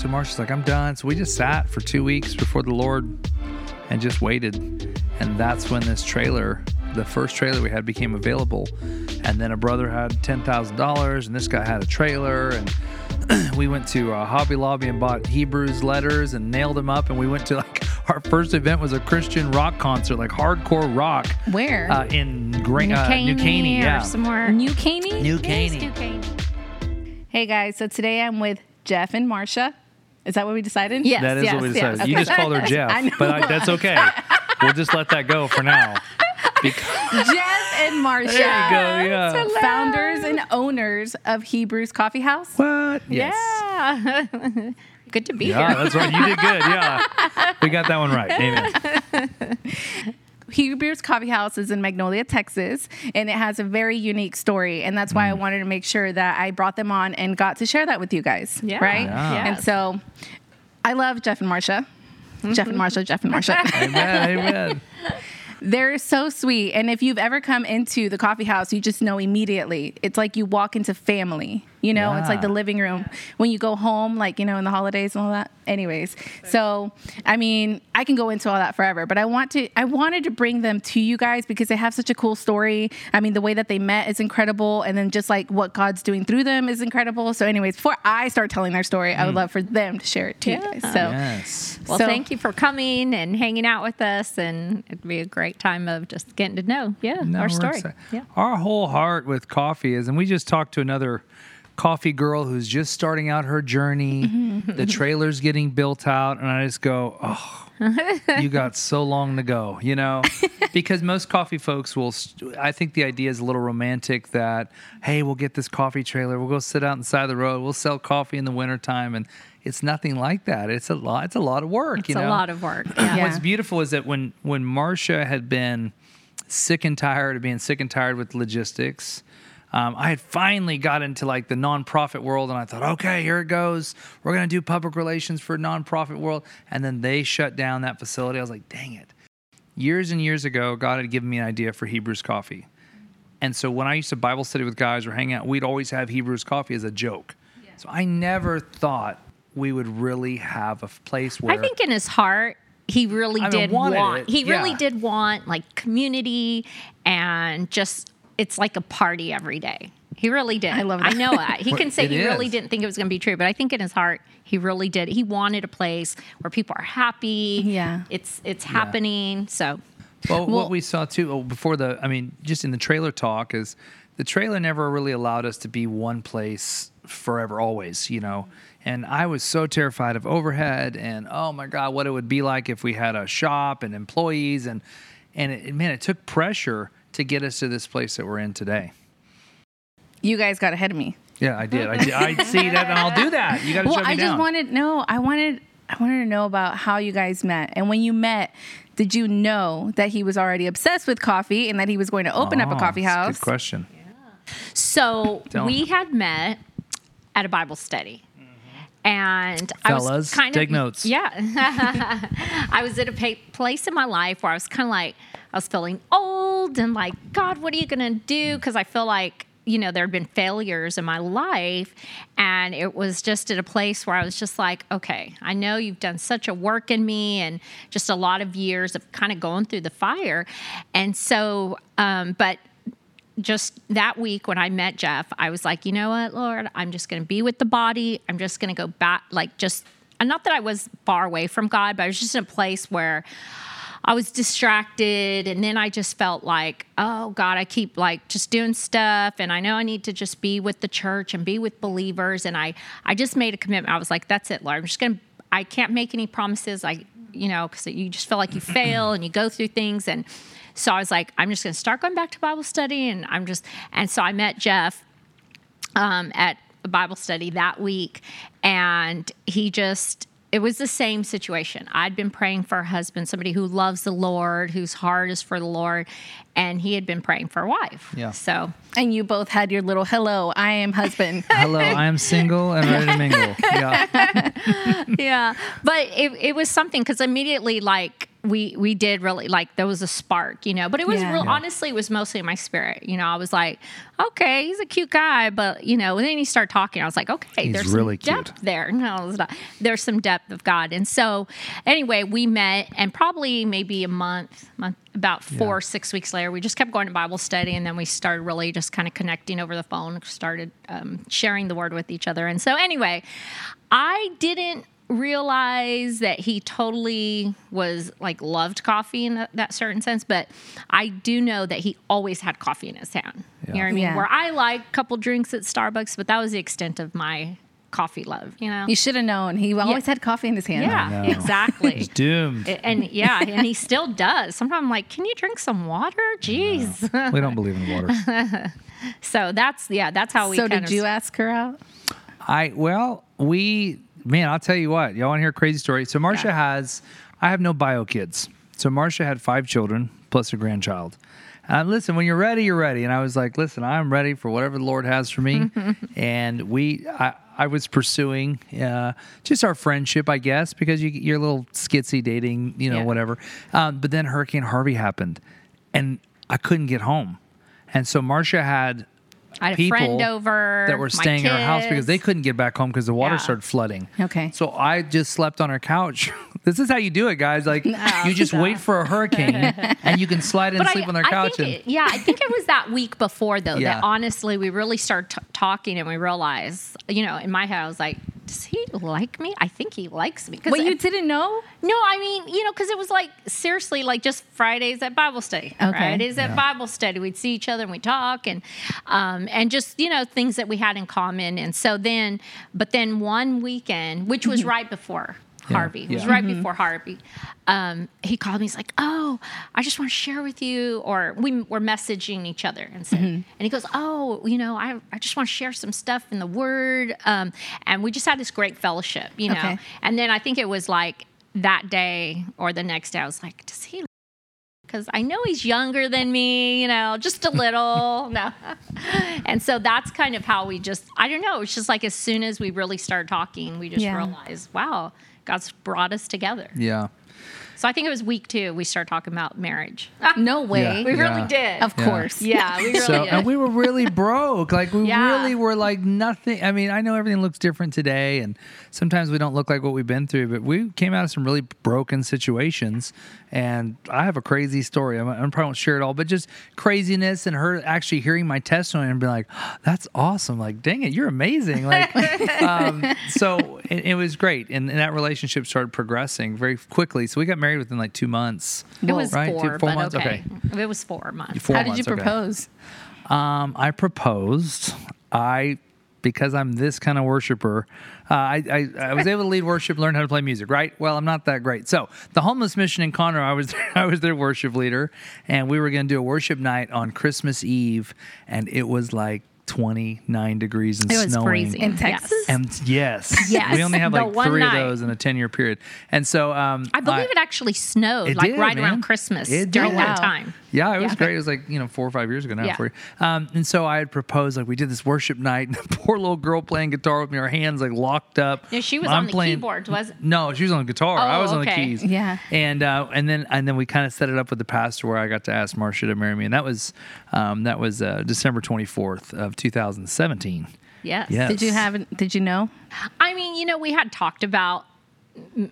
So Marsha's like, I'm done. So we just sat for two weeks before the Lord and just waited. And that's when this trailer, the first trailer we had, became available. And then a brother had $10,000 and this guy had a trailer. And we went to uh, Hobby Lobby and bought Hebrews letters and nailed them up. And we went to like our first event was a Christian rock concert, like hardcore rock. Where? Uh, in Gra- New uh, New Caney, or yeah. somewhere. New Caney? New Caney. New Caney. Hey guys, so today I'm with Geoff and Marsha. Is that what we decided? Yes, That is yes, what we yes. decided. You just called her I Geoff, know. but I, that's okay. we'll just let that go for now. Because, Geoff and Marsha. there you go. Yeah. Founders and owners of Hebrews Coffee House. What? Yes. Yeah. Good to be Yeah, here. that's right. You did good. Yeah. We got that one right. Amen. Hebrews Coffee House is in Magnolia, Texas, and it has a very unique story. And that's why Mm. I wanted to make sure that I brought them on and got to share that with you guys. Yeah. Right? Yeah. And so I love Geoff and Marsha. Geoff and Marsha, Geoff and Marsha. Amen. Amen. They're so sweet. And if you've ever come into the coffee house, you just know immediately. It's like you walk into family. You know, it's like the living room when you go home, like, you know, in the holidays and all that. Anyways, so I mean, I can go into all that forever, but I want to, I wanted to bring them to you guys because they have such a cool story. I mean, the way that they met is incredible. And then just like what God's doing through them is incredible. So, anyways, before I start telling their story, I would hmm. love for them to share it to you Yeah. guys. So, Yes. Well, So- thank you for coming and hanging out with us, and it'd be a great time of just getting to know, yeah, No, our story. excited. Yeah. Our whole heart with coffee is, and we just talked to another coffee girl who's just starting out her journey. Mm-hmm. the trailer's getting built out, and I just go, oh, you got so long to go, you know? because most coffee folks will, st- I think the idea is a little romantic that, hey, we'll get this coffee trailer, we'll go sit out inside the road, we'll sell coffee in the wintertime. And it's nothing like that. It's a lot, it's a lot of work, It's you a lot of work. Yeah. Yeah. What's beautiful is that when when Marsha had been sick and tired of being sick and tired with logistics, um, I had finally got into like the nonprofit world, and I thought, okay, here it goes. We're gonna do public relations for nonprofit world, and then they shut down that facility. I was like, dang it. Years and years ago, God had given me an idea for Hebrews Coffee, and so when I used to Bible study with guys or hang out, we'd always have Hebrews Coffee as a joke. So I never thought we would really have a place where I think in his heart, he really I did wanted want. it, He really did want like community and just it's like a party every day. He really did. I love it. I know that. He can say it he really didn't think it was going to be true, but I think in his heart he really did. He wanted a place where people are happy. Yeah. It's it's happening. So Well, Well- what we saw too oh, before the, I mean, just in the trailer talk is the trailer never really allowed us to be one place forever, always, you know. And I was so terrified of overhead and oh my God, what it would be like if we had a shop and employees and and it, man, it took pressure to get us to this place that we're in today. you guys got ahead of me. Yeah, I did. I, did. I see that, and I'll do that. You got to well, shut me I down. just wanted no. I wanted I wanted to know about how you guys met, and when you met, did you know that he was already obsessed with coffee and that he was going to open up a Oh, coffee that's a house? Good question. So Tell we 'em. had met at a Bible study. And I Fellas, was kind take of notes. Yeah, I was at a pa- place in my life where I was kind of like I was feeling old and like God, what are you gonna do? Because I feel like you know there had been failures in my life, and it was just at a place where I was just like, okay, I know you've done such a work in me, and just a lot of years of kind of going through the fire, and so, um, but just that week when I met Geoff, I was like, you know what, Lord, I'm just going to be with the body. I'm just going to go back, like, just, and not that I was far away from God, but I was just in a place where I was distracted. And then I just felt like, oh, God, I keep like just doing stuff. And I know I need to just be with the church and be with believers. And I, I just made a commitment. I was like, that's it, Lord. I'm just going to, I can't make any promises. I, you know, because you just feel like you fail and you go through things. And, so I was like, I'm just going to start going back to Bible study, and I'm just, and so I met Geoff um, at a Bible study that week, and he just, it was the same situation. I'd been praying for a husband, somebody who loves the Lord, whose heart is for the Lord, and he had been praying for a wife. Yeah. So And you both had your little hello, I am husband. Hello, I am single and ready to mingle. Yeah. yeah, but it, it was something because immediately, like we we did really like there was a spark, you know. But it was Yeah. real. Yeah. Honestly, it was mostly my spirit. You know, I was like, okay, he's a cute guy, but you know, and then he started talking. I was like, okay, He's there's really some cute. depth there. No, it's not. there's some depth of God. And so, anyway, we met, and probably maybe a month, month about four, Yeah. six weeks later, we just kept going to Bible study, and then we started really just kind of connecting over the phone, started um, sharing the word with each other. And so, anyway, I didn't realize that he totally was like loved coffee in that, that certain sense but i do know that he always had coffee in his hand you know what i mean Yeah. where i like a couple drinks at starbucks but that was the extent of my coffee love you know You should have known. He always had coffee in his hand. yeah exactly He's doomed. and yeah and he still does sometimes i'm like can you drink some water jeez we don't believe in water. so that's yeah that's how we So kind did of you ask her out? I well, we man, I'll tell you what. Y'all want to hear a crazy story? So Marsha Yeah. has, I have no bio kids. So Marsha had five children plus a grandchild. Uh, listen, when you're ready, you're ready. And I was like, listen, I'm ready for whatever the Lord has for me. and we, I, I was pursuing uh, just our friendship, I guess, because you, you're a little skitsy dating, you know, Yeah. whatever. Um, but then Hurricane Harvey happened, and I couldn't get home. And so Marsha had I had a people friend over that were staying at our house because they couldn't get back home because the water Yeah. started flooding. Okay. So I just slept on her couch. this is how you do it, guys. Like you just wait for a hurricane and you can slide in and sleep on their couch. think and it- yeah, I think it was that week before though Yeah. that honestly we really started t- talking and we realized, you know, in my head I was like, does he like me? I think he likes me. Wait, you if- didn't know? no, I mean, you know, because it was like seriously, like just Fridays at Bible study. Okay. Fridays at Bible study, we'd see each other and we'd talk, and um, and just you know things that we had in common. And so then, but then one weekend, which was right before Yeah, Harvey, it was yeah. right before Harvey. Um, he called me. He's like, "Oh, I just want to share with you," or we were messaging each other and said, and he goes, "Oh, you know, I I just want to share some stuff in the Word," um, and we just had this great fellowship, you know. Okay. And then I think it was like that day or the next day, I was like, does he? Because I know he's younger than me, you know, just a little. no. And so that's kind of how we just, I don't know, it's just like as soon as we really started talking, we just Yeah. realized, wow, God's brought us together. yeah. So I think it was week two, we started talking about marriage. No way. Yeah. we really did. Of Yeah. course. yeah, we really So did. and we were really broke. Like we Yeah. really were like nothing. I mean, I know everything looks different today, and sometimes we don't look like what we've been through. But we came out of some really broken situations, and I have a crazy story. I'm, I probably won't share it all, but just craziness and her actually hearing my testimony and being like, "That's awesome!" Like, dang it, you're amazing. Like, um, so it, it was great, and, and that relationship started progressing very quickly. So we got married within like two months. it was right? Two- four, four but months? okay. Okay. It was four months. Four How did you months, okay. propose? Um, I proposed. I because I'm this kind of worshiper. Uh, I, I I was able to lead worship, learn how to play music. Right. Well, I'm not that great. So the homeless mission in Conroe, I was I was their worship leader, and we were going to do a worship night on Christmas Eve, and it was like 29 degrees and It was snowing. freezing. In Yes. Texas? And yes, Yes, we only have like one three night. of those in a 10 year period. And so um, I believe it actually snowed It like did, right man. around Christmas It during did. that Wow. time. Yeah, it was Yeah. great. It was like, you know, four or five years ago now Yeah. for you. Um, and so I had proposed, like, we did this worship night, and the poor little girl playing guitar with me, her hands like locked up. No, she was I'm on the playing- keyboards, wasn't No, she was on the guitar. I Oh, was on the okay. keys. Yeah. And uh, and then and then we kind of set it up with the pastor where I got to ask Marsha to marry me, and that was um, that was uh, December 24th of 2017. Yes. Yes. Did you have? Did you know? I mean, you know, we had talked about m-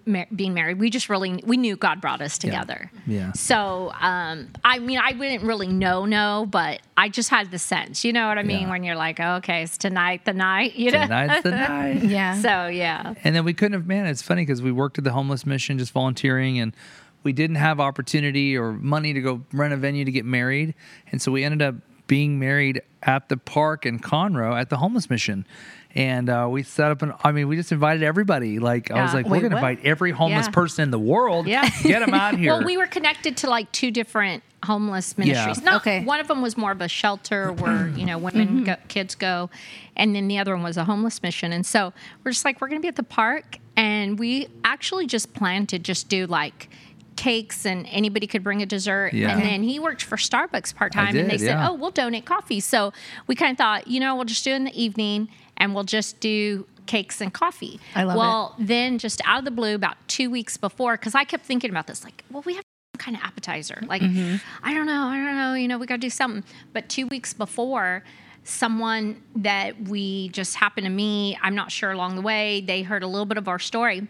mar- being married. We just really we knew God brought us together. Yeah. So, um, I mean, I wouldn't really know, no, but I just had the sense. You know what I mean? Yeah. When you're like, okay, it's tonight the night. You know. Tonight's the night. Yeah. So yeah. And then we couldn't have, man, it's funny because we worked at the homeless mission just volunteering and we didn't have opportunity or money to go rent a venue to get married. And so we ended up being married at the park in Conroe at the homeless mission. And uh, we set up an, I mean, we just invited everybody. Like, I was like, Wait, we're going to what? invite every homeless Yeah. person in the world. Yeah. Get them out here. Well, we were connected to like two different homeless ministries. Not, Okay. One of them was more of a shelter where you know women, go, kids go, and then the other one was a homeless mission. And so we're just like we're going to be at the park, and we actually just planned to just do like cakes and anybody could bring a dessert Yeah. and then he worked for starbucks part-time and they did, said oh we'll donate coffee so we kind of thought you know we'll just do it in the evening and we'll just do cakes and coffee. I love it. well, then just out of the blue, about two weeks before, because I kept thinking about this, like, well, we have some kind of appetizer. Like, Mm-hmm. I don't know, I don't know, you know, we got to do something. But two weeks before, someone that we just happened to meet, I'm not sure along the way, they heard a little bit of our story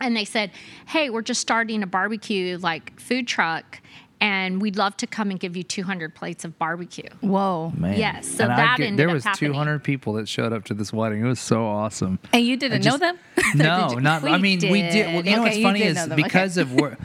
and they said, "Hey, we're just starting a barbecue like food truck, and we'd love to come and give you 200 plates of barbecue." Whoa. Man. Yes, so And that get- ended there was happening. 200 people that showed up to this wedding. It was so awesome. And you didn't just- know them? No, Did you? not. I We mean, we did. Well, did. you know what's funny is know them, okay. because of where,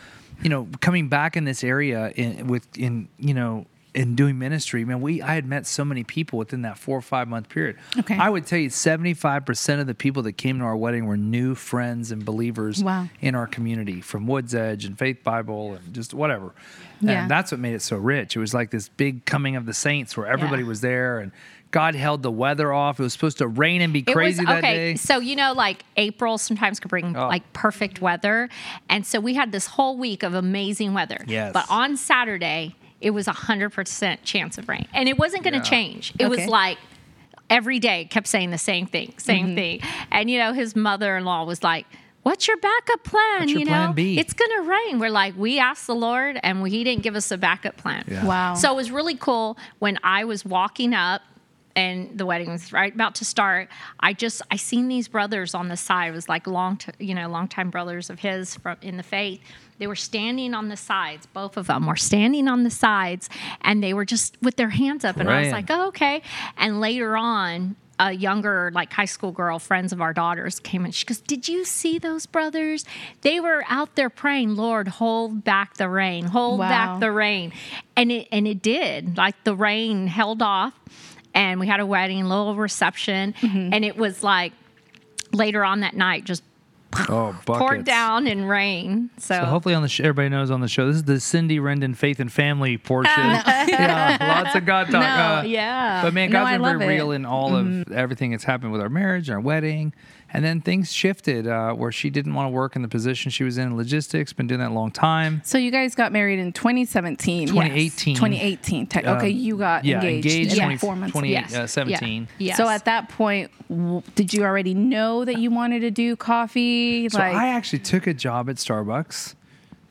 you know, coming back in this area in with in you know in doing ministry, man, we I had met so many people within that four or five month period. Okay. I would tell you, seventy five percent of the people that came to our wedding were new friends and believers Wow. in our community from Woods Edge and Faith Bible and just whatever. Yeah. And that's what made it so rich. It was like this big coming of the saints where everybody Yeah. was there and. God held the weather off. It was supposed to rain and be crazy was that okay. day. So you know, like April sometimes could bring Oh. like perfect weather, and so we had this whole week of amazing weather. Yes. But on Saturday, it was a hundred percent chance of rain, and it wasn't going to Yeah. change. It Okay. was like every day kept saying the same thing, same Mm-hmm. thing, and you know, his mother-in-law was like. What's your backup plan? What's your you know, plan B? it's gonna rain. We're like, we asked the Lord, and he didn't give us a backup plan. Yeah. Wow. So it was really cool when I was walking up and the wedding was right about to start. I just I seen these brothers on the side. It was like long, t- you know, longtime brothers of his from in the faith. They were standing on the sides. Both of them were standing on the sides, and they were just with their hands up. And I was like, oh, okay. And later on. A younger, like high school girl, friends of our daughters came in. She goes, Did you see those brothers? They were out there praying, Lord, hold back the rain, hold Wow. back the rain. And it and it did. Like the rain held off and we had a wedding, little reception, Mm-hmm. and it was like later on that night just Oh, poured buckets. down in rain. So, So hopefully on the sh- everybody knows on the show this is the Cindy Rendon faith and family portion. yeah, lots of God talk. No, uh, yeah. But man, No, God's I been love very it. Mm-hmm. real in all of everything that's happened with our marriage, our wedding, and then things shifted uh, where she didn't want to work in the position she was in in logistics. Been doing that a long time. So you guys got married in 2017. 2018. 2018. Te- okay, you got Um, yeah, engaged, engaged in 20 four months. 20 yes. uh, 17. Yeah. Yes. So at that point, w- did you already know that you wanted to do coffee? So I actually took a job at Starbucks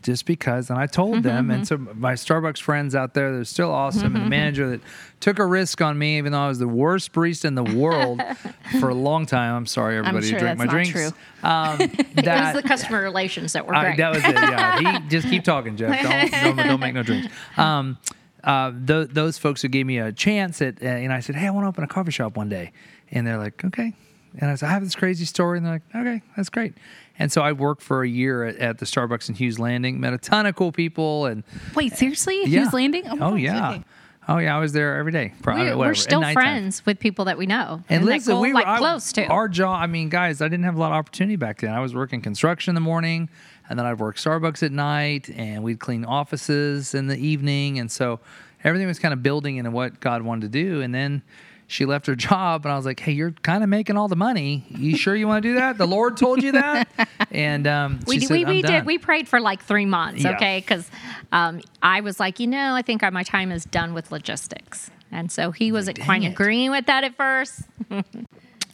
just because, and I told Mm-hmm, them, and so my Starbucks friends out there, they're still awesome, and the manager that took a risk on me, even though I was the worst barista in the world for a long time. I'm sorry, everybody sure who drank my drinks. true. Um, it was the customer relations that were I- great. that was it. Yeah, he just keep talking, Geoff. Don't don't, don't make no drinks. Um, uh, th- those folks who gave me a chance at, uh, and I said, hey, I want to open a coffee shop one day, and they're like, okay. And I said, I have this crazy story, and they're like, okay, that's great. And so I worked for a year at, at the Starbucks in Hughes Landing, met a ton of cool people, and Wait, seriously? yeah. Hughes Landing? Oh, gosh, yeah. okay. Oh yeah, I was there every day. Probably, we're, we're still friends with people that we know. And that listen, cool? we were like I- close to. our job. I mean, guys, I didn't have a lot of opportunity back then. I was working construction in the morning, and then I'd work Starbucks at night, and we'd clean offices in the evening, and so everything was kind of building into what God wanted to do. And then she left her job, and I was like, "Hey, you're kind of making all the money. You sure you want to do that? The Lord told you that?" And um, we she did, said, we, "I'm we done." did we prayed for like three months Yeah. okay because um, i was like you know i think my time is done with logistics and so he wasn't dang quite it. agreeing with that at first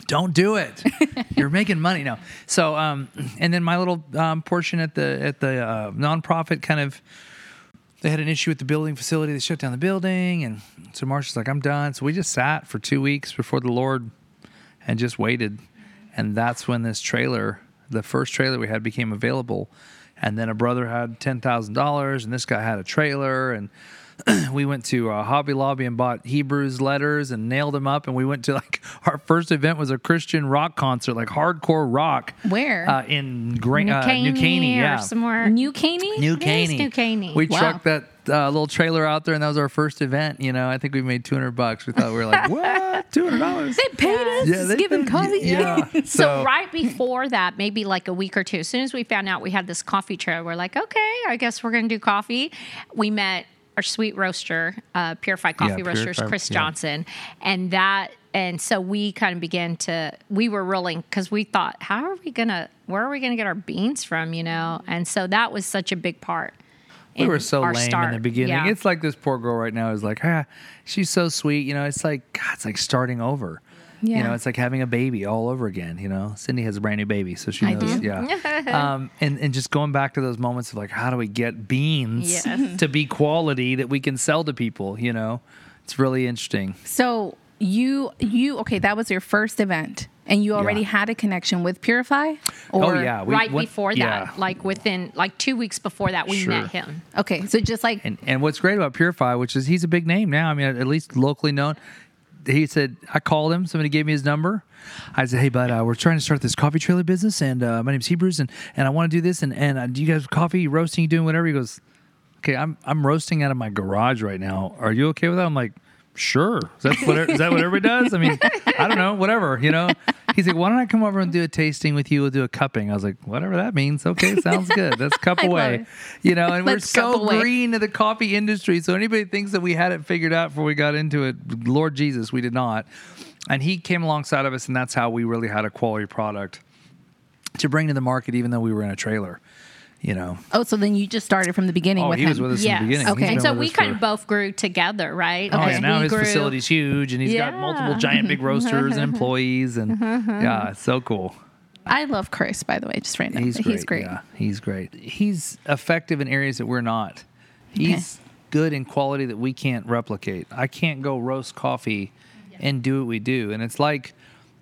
don't do it. You're making money now. So, um, and then my little um, portion at the at the uh, nonprofit kind of they had an issue with the building facility. They shut down the building, and so Marsha's like, "I'm done." So we just sat for two weeks before the Lord and just waited, and that's when this trailer, the first trailer we had, became available. And then a brother had ten thousand dollars, and this guy had a trailer, and we went to uh, Hobby Lobby and bought Hebrews letters and nailed them up. And we went to like our first event was a Christian rock concert, like hardcore rock. Where? Uh, in Gra- New uh, Caney, New Caney, yeah. somewhere New Caney? New Caney. New Caney. We Wow. trucked that uh, little trailer out there, and that was our first event. You know, I think we made two hundred bucks. We thought we were like, what, two hundred dollars? They paid us. Yeah, they give him paid- coffee. Yeah. So, So, right before that, maybe like a week or two, as soon as we found out we had this coffee trailer, we're like, okay, I guess we're going to do coffee. We met our sweet roaster, uh, Purified Coffee Yeah, Roasters, Purified, Chris yeah. Johnson, and that. And so we kind of began to, we were rolling because we thought, how are we going to, where are we going to get our beans from, you know? And so that was such a big part. we were so lame in the beginning. Yeah. It's like this poor girl right now is like, ah, she's so sweet. You know, it's like God, it's like starting over. You know, it's like having a baby all over again. You know, Cindy has a brand new baby, so she I knows. do. Yeah. um, and and just going back to those moments of like, how do we get beans Yes. to be quality that we can sell to people? You know, it's really interesting. So you you okay? That was your first event, and you already Yeah. had a connection with Purify. oh yeah, we right went- before that, yeah. like within like two weeks before that, we Sure. met him. Okay, so just like And and what's great about Purify, which is he's a big name now. I mean, at least locally known. He said I called him. Somebody gave me his number. I said, "Hey, bud, uh, we're trying to start this coffee trailer business, and uh, my name's Hebrews, and and I want to do this, and and uh, do you guys coffee roasting, doing whatever?" He goes, "Okay, I'm I'm roasting out of my garage right now. Are you okay with that?" I'm like, "Sure." Is that what is that what everybody does? I mean, I don't know, whatever, you know. He's like, "Why don't I come over and do a tasting with you? We'll do a cupping." I was like, "Whatever that means. Okay, sounds good. Let's cup away." You know, and we're so green to the coffee industry. So anybody thinks that we had it figured out before we got into it, Lord Jesus, we did not. And he came alongside of us, and that's how we really had a quality product to bring to the market, even though we were in a trailer. You know, oh, so then you just started from the beginning oh, with he him. was with us Yes. in the beginning. Okay. And so we kind for- of both grew together, right? Oh, Okay. yeah, now We his grew- facility's huge, and he's got multiple giant big roasters and employees, and mm-hmm, mm-hmm. yeah, it's so cool. I love Chris, by the way, just right now. He's great. He's great. Yeah, he's great. He's effective in areas that we're not. He's good in quality that we can't replicate. I can't go roast coffee and do what we do. And it's like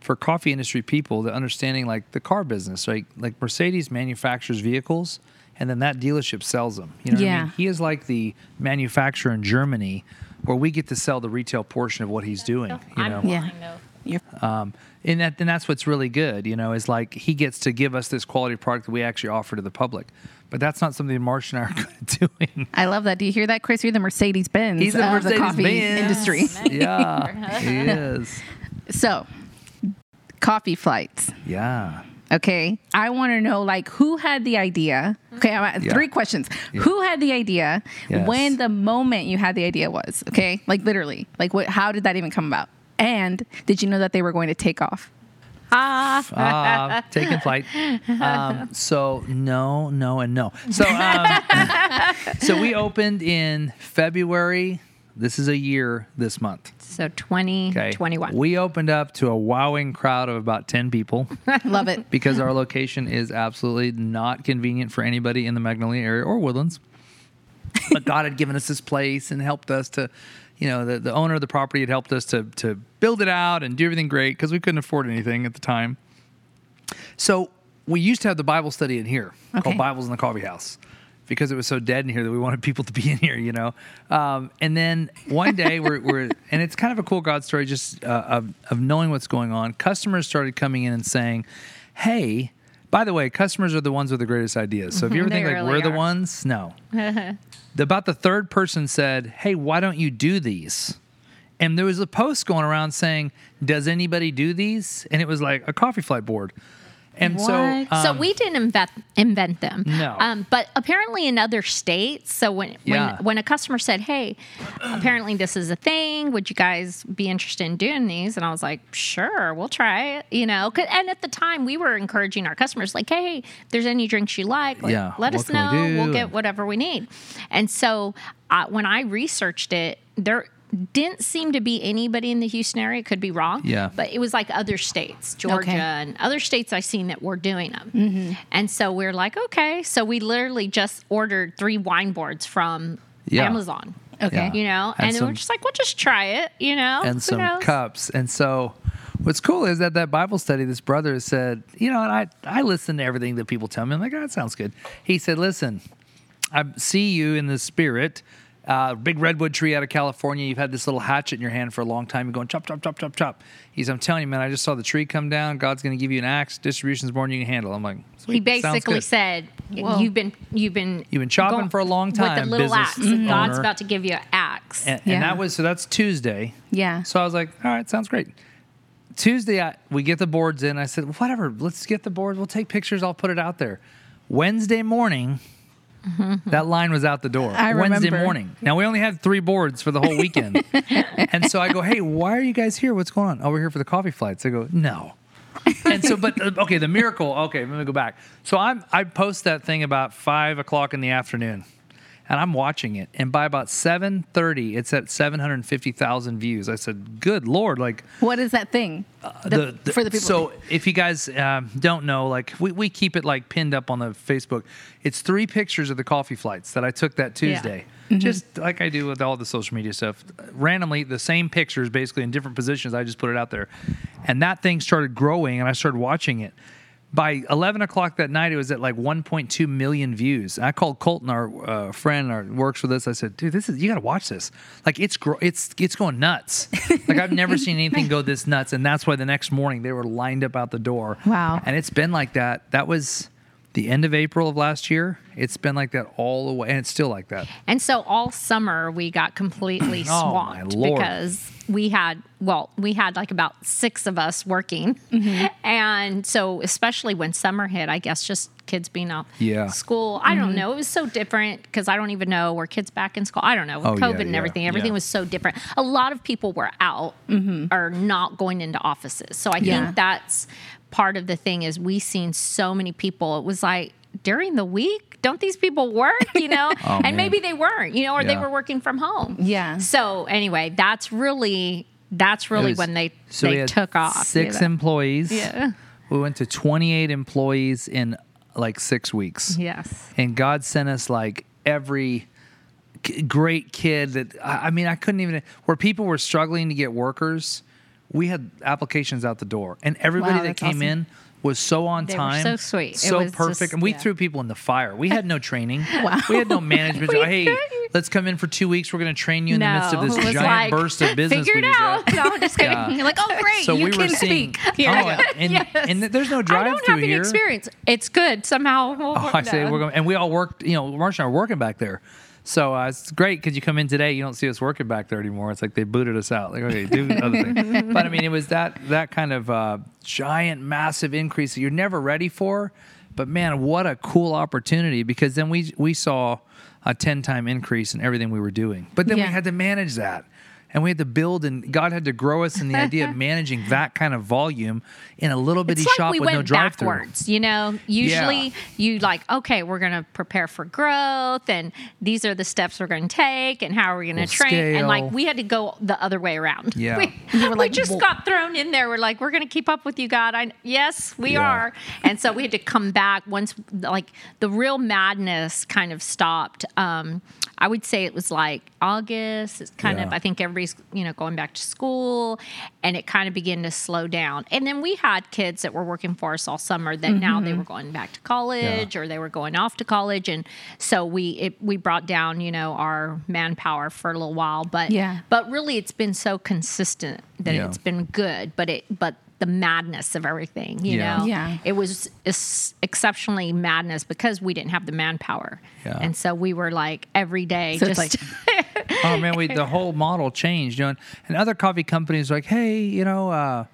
for coffee industry people, the understanding like the car business, right? Like Mercedes manufactures vehicles and then that dealership sells them. You know what I mean? He is like the manufacturer in Germany where we get to sell the retail portion of what he's doing. You I'm know? Yeah. blind, though. You're, Um, and that and that's what's really good, you know, is like he gets to give us this quality product that we actually offer to the public. But that's not something Marsh and I are good at doing. I love that. Do you hear that, Chris? You're the Mercedes Benz He's the of the coffee Mercedes-Benz. industry. yeah, he is. So, coffee flights. Yeah. Okay. I want to know like who had the idea. Okay, I Yeah. three questions. Who had the idea? Yes. When the moment you had the idea was, okay? Like literally. Like what how did that even come about? And did you know that they were going to take off? Ah, Uh, taking flight. Um, so no, no, and no. So um, so we opened in February. This is a year this month. So 2021. Okay. We opened up to a wowing crowd of about 10 people. Love it. because our location is absolutely not convenient for anybody in the Magnolia area or Woodlands. But God had given us this place and helped us to, you know, the, the owner of the property had helped us to to build it out and do everything great because we couldn't afford anything at the time. So we used to have the Bible study in here Okay. called Bibles in the Coffee House because it was so dead in here that we wanted people to be in here, you know. Um, and then one day we're, we're and it's kind of a cool God story just uh, of, of knowing what's going on. Customers started coming in and saying, "Hey." By the way, customers are the ones with the greatest ideas. So if you ever think like really we're the ones, no. About the third person said, "Hey, why don't you do these?" And there was a post going around saying, "Does anybody do these?" And it was like a coffee flight board. And so, What? so um, we didn't invent invent them. No. Um, but apparently in other states, so when Yeah. when when a customer said, "Hey, apparently this is a thing. Would you guys be interested in doing these?" and I was like, "Sure, we'll try it." You know, and at the time we were encouraging our customers, like, "Hey, if there's any drinks you like, like, Yeah, let what us can we know. We'll get whatever we need." And so uh, when I researched it, there didn't seem to be anybody in the Houston area. Could be wrong. Yeah. But it was like other states, Georgia Okay. and other states I've seen that were doing them. Mm-hmm. And so we're like, okay. So we literally just ordered three wine boards from Yeah. Amazon. Okay. Yeah. You know, And and, some- we're just like, we'll just try it. You know, Who and some knows? cups. And so, what's cool is that that Bible study, this brother said, you know, and I I listen to everything that people tell me. I'm like, oh, that sounds good. He said, listen, I see you in the spirit. Uh, big redwood tree out of California. You've had this little hatchet in your hand for a long time. You're going chop, chop, chop, chop, chop. He's, I'm telling you, man, I just saw the tree come down. God's going to give you an axe. Distribution's more than you can handle. I'm like, He sweet, sounds basically said, Whoa. "You've been, you've been, You've been chopping for a long time with time, the little business axe. and God's about to give you an axe. And, Yeah. and that was so that's Tuesday. Yeah. So I was like, all right, sounds great. Tuesday, I, we get the boards in. I said, whatever, let's get the boards. We'll take pictures. I'll put it out there. Wednesday morning, that line was out the door. I Wednesday remember. morning. Now we only had three boards for the whole weekend, and so I go, hey, why are you guys here? What's going on? Oh, we're here for the coffee flights. I go, no. and so, but uh, okay, the miracle. Okay, let me go back. So I'm I post that thing about five o'clock in the afternoon, and I'm watching it. And by about 7:30, it's at 750,000 views. I said, "Good lord!" Like What is that thing? The- for the people. So if you guys um, don't know, like we, we keep it like pinned up on the Facebook. It's three pictures of the coffee flights that I took that Tuesday. Mm-hmm. Just like I do with all the social media stuff, randomly the same pictures, basically in different positions. I just put it out there, and that thing started growing, and I started watching it. By 11 o'clock that night, it was at like 1.2 million views. I called Colton, our uh, friend, our works with us. I said, "Dude, this is you got to watch this. Like it's gro- it's it's going nuts. like I've never seen anything go this nuts." And that's why the next morning they were lined up out the door. Wow. And it's been like that. That was the end of April of last year. It's been like that all the way, and it's still like that. And so all summer we got completely Oh, swamped Lord. because we had well, we had like about six of us working, Mm-hmm. and so especially when summer hit, I guess just kids being out Yeah. school. I Mm-hmm. don't know. It was so different because I don't even know were kids back in school. I don't know with Oh, yeah, COVID and yeah, everything. Everything yeah. was so different. A lot of people were out or not going into offices. So I Mm-hmm. Yeah. think that's part of the thing is we seen so many people. It was like during the week, don't these people work? You know, Oh, and man. maybe they weren't. You know, or they were working from home. Yeah. So anyway, that's really that's really was- when they so we they had took off. Six you know? employees. Yeah. We went to 28 employees in like six weeks. Yes. and God sent us like every great kid that I I mean I couldn't even where people were struggling to get workers. We had applications out the door, and everybody Wow, that came awesome. in was so on They were time, so sweet. It so perfect, just- and we yeah. threw people in the fire. We had no training. Wow. We had no management. We hey, couldn't. let's come in for two weeks. We're going to train you in the midst of this giant like, burst of business. Figure it out. No, I'm just kidding. Yeah. You're like, oh great, So you we can were seeing, speak. Here oh, and, Yes. and there's no I don't have any here. experience. It's good somehow. We'll Oh, I say we're going, and we all worked. You know, Marsha and I were working back there, so uh, it's great because you come in today, you don't see us working back there anymore. It's like they booted us out. Like, okay, do other things. But I mean, it was that that kind of uh, giant, massive increase that you're never ready for. But man, what a cool opportunity! Because then we we saw a ten time increase in everything we were doing. But then Yeah. we had to manage that. And we had to build, and God had to grow us in the idea of managing that kind of volume in a little bitty it's like shop we with went no drive-through. backwards. You know, usually you like, okay, we're going to prepare for growth, and these are the steps we're going to take, and how are we going We'll to train? And like we had to go the other way around. Yeah. we, You were we just "Well-" got thrown in there. We're like, we're going to keep up with you, God. I yes, we Yeah. are. And so we had to come back once, like the real madness kind of stopped. Um, I would say it was like August. It's kind of, I think everybody's, you know, going back to school and it kind of began to slow down. And then we had kids that were working for us all summer that now Mm-hmm. they were going back to college or they were going off to college. And so we, it, we brought down, you know, our manpower for a little while, but, Yeah. but really it's been so consistent that Yeah. it's been good, but it, but the madness of everything, you Yeah. know, Yeah. it was ex- exceptionally madness because we didn't have the manpower. Yeah. And so we were like every day So it's just oh man, we the whole model changed. You know, and, and other coffee companies were like, hey, you know, uh,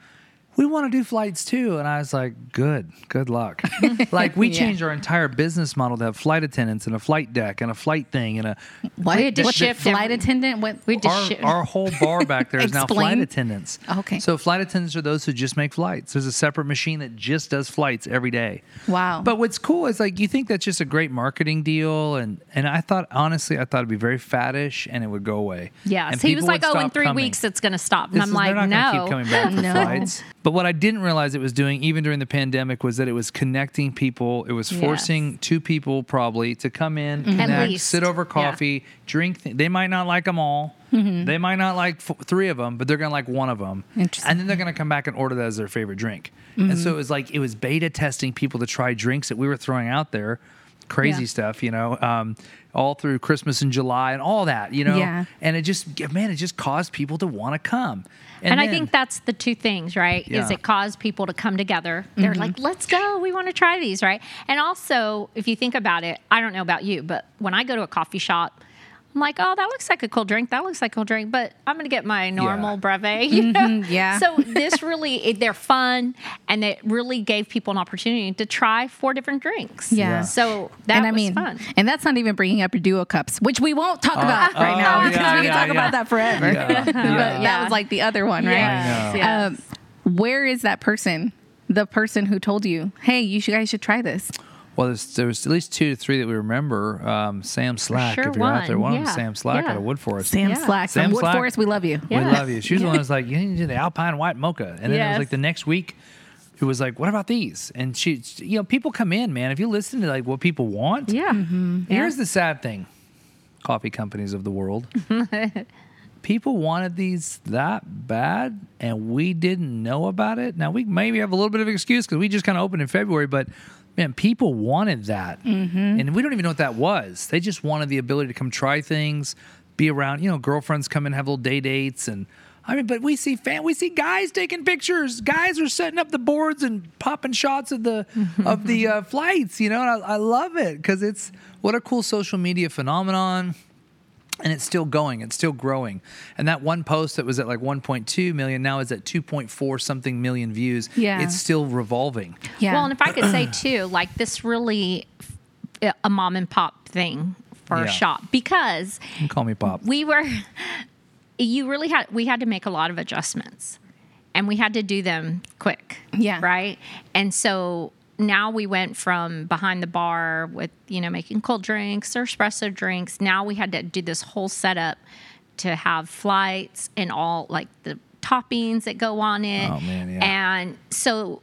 we want to do flights too. And I was like, good, good luck. like we Yeah. changed our entire business model to have flight attendants and a flight deck and a flight thing and a What? We had to shift flight attendant? What? we our, shi- our whole bar back there is now flight attendants. Okay. So flight attendants are those who just make flights. There's a separate machine that just does flights every day. Wow. But what's cool is like you think that's just a great marketing deal, and and I thought honestly I thought it'd be very faddish and it would go away. Yes, And he was like, "Oh, in three coming. weeks it's going to stop." And This I'm is- like, they're not "No." keep coming back for No. flights. But what I didn't realize it was doing, even during the pandemic, was that it was connecting people. It was Yes. forcing two people probably to come in, mm-hmm. connect, sit over Yeah. coffee, drink. Th- they might not like them all. Mm-hmm. They might not like f- three of them, but they're gonna like one of them. Interesting. And then they're gonna come back and order that as their favorite drink. And so mm-hmm. it was like it was beta testing people to try drinks that we were throwing out there. Crazy Yeah. stuff, you know, um, all through Christmas and July and all that, you know. Yeah. And it just, man, it just caused people to want to come. And, I then- think that's the two things, right? Is it caused people to come together. They're Mm-hmm. like, let's go. We want to try these, right? And also, if you think about it, I don't know about you, but when I go to a coffee shop, I'm like, oh, that looks like a cool drink. That looks like a cool drink, but I'm going to get my normal Yeah. breve. You know? Mm-hmm. yeah. So this really, it, they're fun, and it really gave people an opportunity to try four different drinks. Yeah. Yeah. So that and I mean, fun. and that's not even bringing up your duo cups, which we won't talk about right oh, now because yeah, we can yeah, talk yeah. about that forever. Yeah, but yeah. that was like the other one, right? Yes, yes. Um, where is that person? The person who told you, "Hey, you guys should try this." Well, there's, there was at least two to three that we remember. Um, Sam Slack, sure if you're out there, one. one was Yeah. Sam Slack Yeah. out of Wood Forest. Sam Yeah. Slack Sam from Wood Slack. Forest. We love you. Yeah. We love you. She was the one who was like, you need to do the Alpine White Mocha. And then it was like the next week, it was like, what about these? And she, you know, people come in, man. If you listen to like what people want, Yeah. here's the sad thing coffee companies of the world. people wanted these that bad and we didn't know about it. Now, we maybe have a little bit of excuse because we just kind of opened in February, but man, people wanted that. And we don't even know what that was. They just wanted the ability to come try things, be around, you know, girlfriends come and have little day dates and I mean, but we see fan, we see guys taking pictures. Guys are setting up the boards and popping shots of the of the uh, flights. You know, and I, I love it because it's what a cool social media phenomenon and it's still going it's still growing and that one post that was at like 1.2 million now is at 2.4 something million views Yeah. it's still revolving Yeah. Well, and if I could say too, like this really uh, a mom and pop thing for Yeah. a shop because you can call me pop we were you really had we had to make a lot of adjustments and we had to do them quick Yeah. right and so now we went from behind the bar with you know making cold drinks or espresso drinks now we had to do this whole setup to have flights and all like the toppings that go on it Oh, man, yeah. and so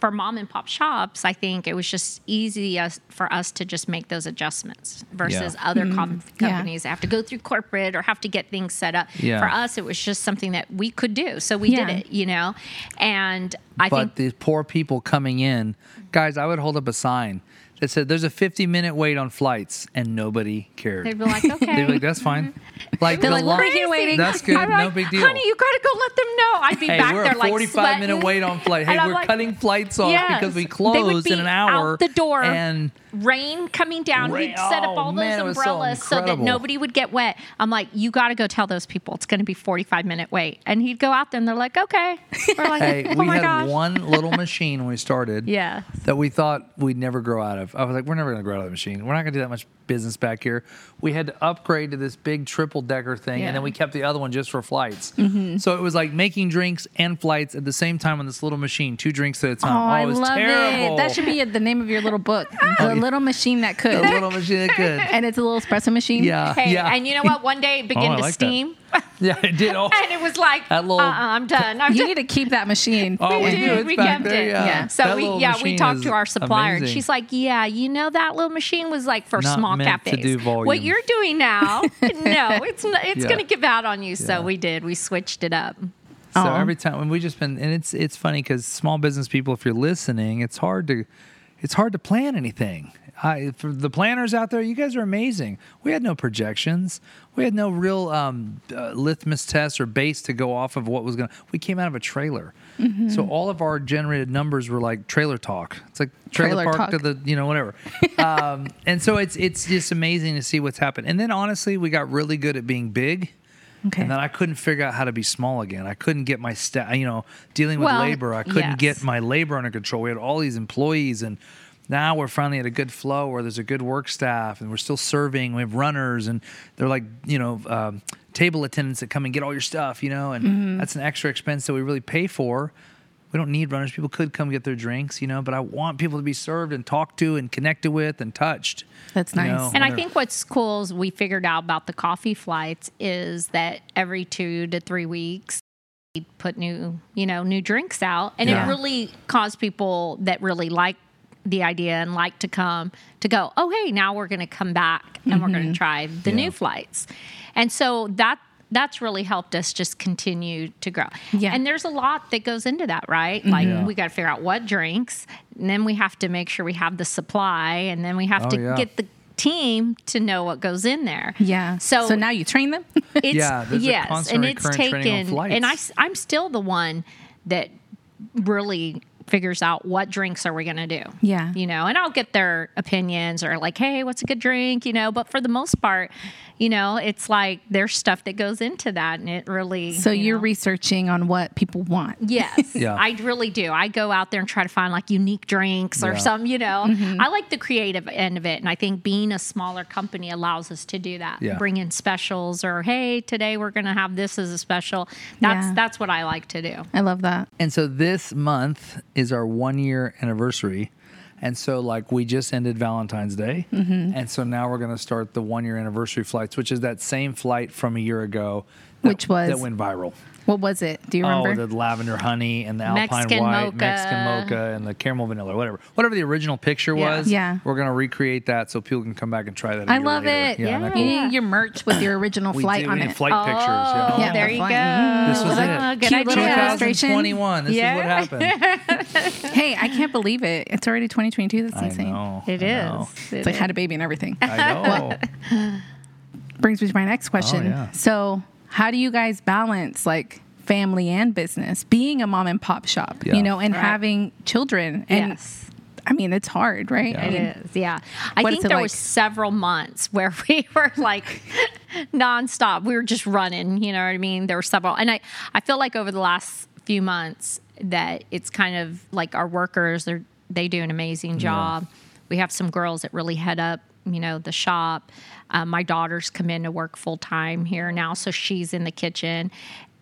for mom and pop shops, I think it was just easy for us to just make those adjustments versus Yeah. other mm-hmm. com- Yeah. companies that have to go through corporate or have to get things set up. Yeah. For us, it was just something that we could do, so we Yeah. did it. You know, and I but think these poor people coming in guys i would hold up a sign that said there's a 50 minute wait on flights and nobody cared they'd be like, okay. They'd be like that's fine like They're the like, we'll be line- here waiting. that's good I'm no like, big deal Honey, you got to go let them know. I'd be Hey, back we're there a like 45 minute wait on flight. Hey, we're like, cutting flights off Yes. because we closed would close in be an hour. Out the door. And rain coming down. Rain- We'd set up oh, all man, it those was so umbrellas so, that nobody would get wet. I'm like, you got to go tell those people it's going to be 45 minute wait. And he'd go out there and they're like, okay. We're like, hey, oh we my had gosh. one little machine when we started. Yeah. That we thought we'd never grow out of. I was like, we're never going to grow out of the machine. We're not going to do that much business back here. We had to upgrade to this big triple decker thing, and then we kept the other one just for flights. Mm-hmm. So it was like making drinks and flights at the same time on this little machine, two drinks at a time. Oh, time. I it was love terrible. it. That should be the name of your little book. The little machine that could. a little machine that could. and it's a little espresso machine. Yeah, Hey, yeah, and you know what? One day it oh, began I to like that. steam, yeah. It did. Oh, and it was like, That little- uh-uh, I'm done. I'm You done. need to keep that machine. Oh, we do. We kept there, it. yeah. Yeah. So That we yeah we talked to our supplier and she's like, yeah, you know that little machine was like for Not small meant to cafes. do What you're doing now, no, it's not, it's Yeah. going to give out on you. So Yeah. we did. We switched it up. So Aw. every time when we just been and it's it's funny because small business people, if you're listening, it's hard to it's hard to plan anything. I, for the planners out there, you guys are amazing. We had no projections. We had no real um, uh, litmus test or base to go off of what was going to. We came out of a trailer. So all of our generated numbers were like trailer talk. It's like trailer, Trailer park to the, you know, whatever. um, and so it's it's just amazing to see what's happened. And then honestly, we got really good at being big. Okay. And then I couldn't figure out how to be small again. I couldn't get my staff, you know, dealing with Well, labor. I couldn't yes. get my labor under control. We had all these employees, and now we're finally at a good flow where there's a good work staff, and we're still serving. We have runners, and they're like, you know, um, table attendants that come and get all your stuff, you know, and Mm-hmm. that's an extra expense that we really pay for. We don't need runners. People could come get their drinks, you know, but I want people to be served and talked to and connected with and touched. That's nice. know, And I think what's cool is we figured out about the coffee flights is that every two to three weeks we put new, you know, new drinks out, and Yeah. it really caused people that really like the idea and like to come to go. Oh, hey, now we're going to come back and we're going to mm-hmm. try the Yeah. new flights, and so that that's really helped us just continue to grow. Yeah. And there's a lot that goes into that, right? Mm-hmm. Like Yeah. we got to figure out what drinks, and then we have to make sure we have the supply, and then we have Oh, to yeah. get the team to know what goes in there. yeah. So, so now you train them. it's Yeah, yes, and it's recurrent training on taken. And I I'm still the one that really figures out what drinks are we going to do. Yeah. You know, and I'll get their opinions or like, hey, what's a good drink? You know, but for the most part, you know, it's like there's stuff that goes into that, and it really. so you you're know, researching on what people want. Yes, Yeah. I really do. I go out there and try to find like unique drinks or Yeah. some, you know. Mm-hmm. I like the creative end of it, and I think being a smaller company allows us to do that. Yeah. Bring in specials or hey, today we're going to have this as a special. That's Yeah. that's what I like to do. I love that. And so this month is our one year anniversary. And so, like, we just ended Valentine's Day. Mm-hmm. And so now we're going to start the one year anniversary flights, which is that same flight from a year ago. that- Which was? That went viral. What was it? Do you oh, remember? Oh, the lavender honey and the alpine white, mocha. Mexican mocha, and the caramel vanilla, whatever. Whatever the original picture Yeah. was, Yeah. we're going to recreate that so people can come back and try that. a I year love later. it. Yeah, isn't that You need your merch with your original We flight did- on we need it. flight oh, pictures. You know? Yeah, there you flight. go. This was Oh, it. good Cute little idea. illustration. 2021. This Yeah. is what happened. Hey, I can't believe it. It's already 2022. That's I insane. know. It I is. know. It It's like is. had a baby and everything. I know. Brings me to my next question. Oh, yeah. So, how do you guys balance like family and business, being a mom and pop shop, Yeah. you know, and Right. having children? And yes. I mean, it's hard, right? Yeah. I mean, is, yeah. I think there like? was several months where we were like nonstop. We were just running. You know what I mean? There were several, and I I feel like over the last few months that it's kind of like our workers. They they do an amazing job. We have some girls that really head up. You know the shop. Um, my daughters come in to work full time here now, so she's in the kitchen,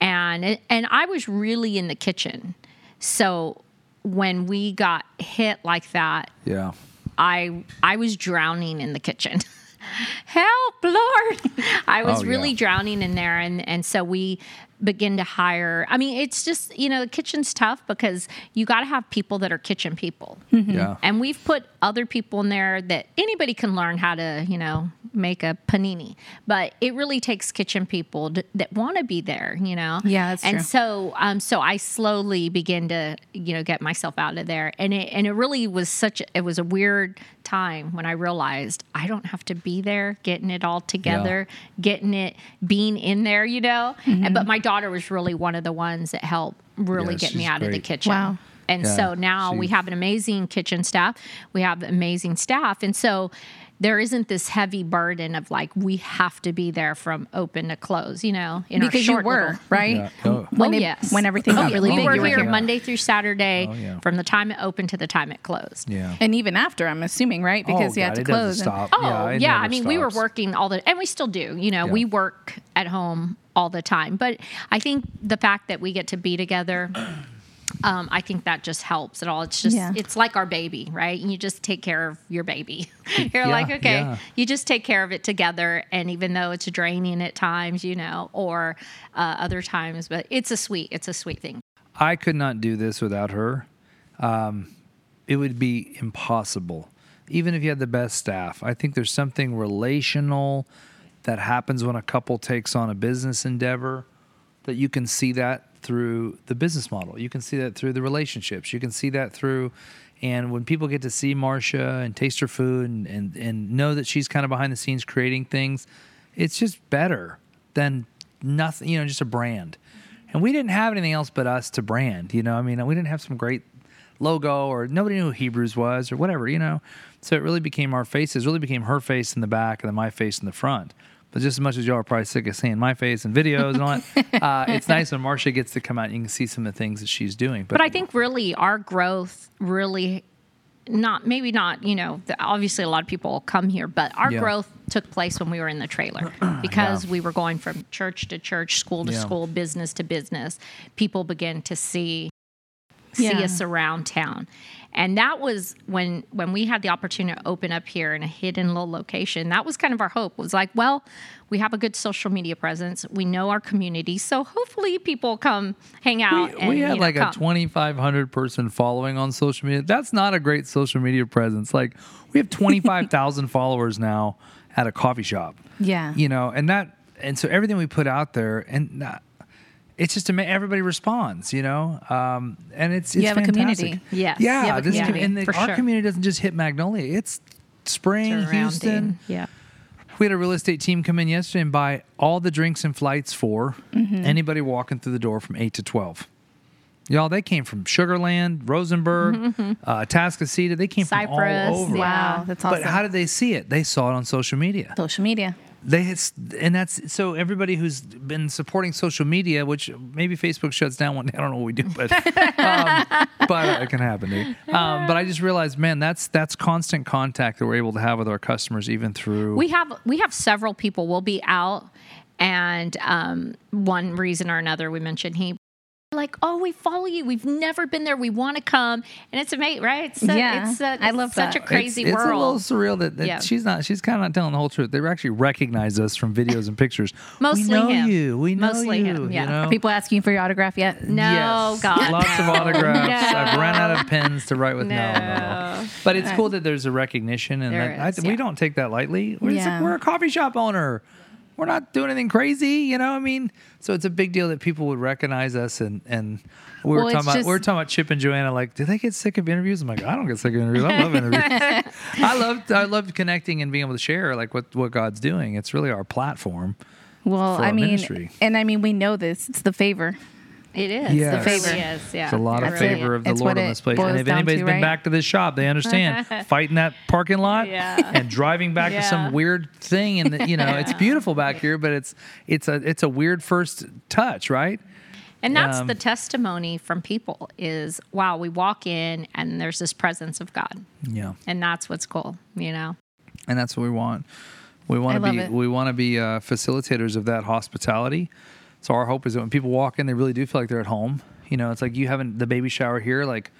and and I was really in the kitchen. So when we got hit like that, Yeah. I I was drowning in the kitchen. Help, Lord! I was Oh, yeah. really drowning in there, and and so we begin to hire. I mean, it's just you know the kitchen's tough because you got to have people that are kitchen people, Yeah. and we've put other people in there that anybody can learn how to you know make a panini, but it really takes kitchen people to, that want to be there, you know. Yeah, that's and true. so um so I slowly begin to you know get myself out of there and it and it really was such a, it was a weird time when I realized I don't have to be there getting it all together getting it being in there you know Mm-hmm. and but my daughter was really one of the ones that helped really Yeah, get me she's out of the kitchen. Wow. and Yeah, so now we have an amazing kitchen staff. We have amazing staff. And so there isn't this heavy burden of like we have to be there from open to close you know in our because you short were little- right Yeah. Oh. when oh it, yes. when everything Oh, got yeah. really we big. were you were here here. Monday through Saturday Oh, yeah. from the time it opened to the time it closed. Yeah. and even after, I'm assuming, right? Oh, because oh, you had to it close. and- stop. Oh it yeah, I mean we were working all the and we still do. You know, Yeah. we work at home all the time. But I think the fact that we get to be together um, I think that just helps at all. It's just Yeah. it's like our baby, right? You just take care of your baby. You're Yeah, like, okay, yeah. you just take care of it together. And even though it's draining at times, you know, or uh, other times, but it's a sweet, it's a sweet thing. I could not do this without her. Um, it would be impossible, even if you had the best staff. I think there's something relational that happens when a couple takes on a business endeavor that you can see that through the business model. You can see that through the relationships. You can see that through, and when people get to see Marsha and taste her food and, and, and know that she's kind of behind the scenes creating things, it's just better than nothing, you know, just a brand. And we didn't have anything else but us to brand, you know. I mean, we didn't have some great logo or nobody knew who Hebrews was or whatever, you know. So it really became our faces, really became her face in the back and then my face in the front. But just as much as y'all are probably sick of seeing my face and videos and all that, uh, it's nice when Marsha gets to come out and you can see some of the things that she's doing. But, But I think really our growth really not maybe not you know the, obviously a lot of people come here but our Yeah. growth took place when we were in the trailer because Yeah. we were going from church to church school to Yeah. school business to business people began to see see us around town and that was when when we had the opportunity to open up here in a hidden little location that was kind of our hope was like well we have a good social media presence we know our community so hopefully people come hang out we, and, we you had know, like a 2,500 person following on social media. That's not a great social media presence. Like we have 25,000 followers now at a coffee shop. Yeah. You know, and that, and so everything we put out there and that, it's just to make everybody responds, you know, um, and it's, it's You have a community. Yes. Yeah. A this community, and the, for our sure. community doesn't just hit Magnolia. It's Spring. Houston. Yeah. We had a real estate team come in yesterday and buy all the drinks and flights for Mm-hmm. anybody walking through the door from 8 to 12. Y'all, they came from Sugarland, Rosenberg, uh, Atascocita. They came Mm-hmm, Cypress, from all over. yeah. Wow, that's awesome. But how did they see it? They saw it on social media. social media? They and that's so everybody who's been supporting social media, which maybe Facebook shuts down one day. I don't know what we do, but um, but it can happen. Dude. Um, but I just realized, man, that's that's constant contact that we're able to have with our customers, even through. We have we have several people. We'll be out, and um, one reason or another, we mentioned he like, oh, we follow you. We've never been there. We want to come, and it's amazing, right? It's a, Yeah, it's a, I love such that. a crazy it's, it's a little surreal that, that Yeah. she's not. She's kind of not telling the whole truth. They actually recognize us from videos and pictures. Mostly we know him. you. We know Mostly you. him, yeah. You know? Are people asking for your autograph yet? no, Yes. God, Lots of autographs. No. I've ran out of pens to write with. No, no, no. No. But it's cool that there's a recognition, and that, is, I, we don't take that lightly. We're, just- Yeah. we're a coffee shop owner. We're not doing anything crazy, you know. I mean, so it's a big deal that people would recognize us, and and we were Well, talking about just- we were talking about Chip and Joanna. Like, do they get sick of interviews? I'm like, I don't get sick of interviews. I love interviews. I love I love connecting and being able to share like what what God's doing. It's really our platform. Well, For I mean, ministry. and I mean, we know this. It's the favor. It is. Yes. The Favor. favor. Is, yeah. It's a lot It of That's really it. favor of the It's Lord what in this place. And if down anybody's to, been right? back to this shop, they understand fighting that parking lot Yeah. and driving back to some weird thing. And you know, it's beautiful back here, but it's it's a it's a weird first touch, right? And that's Um, the testimony from people is wow, we walk in and there's this presence of God. Yeah, And that's what's cool, you know. and that's what we want. We want to be it. we want to be uh, facilitators of that hospitality. So our hope is that when people walk in, they really do feel like they're at home. You know, it's like you having the baby shower here, like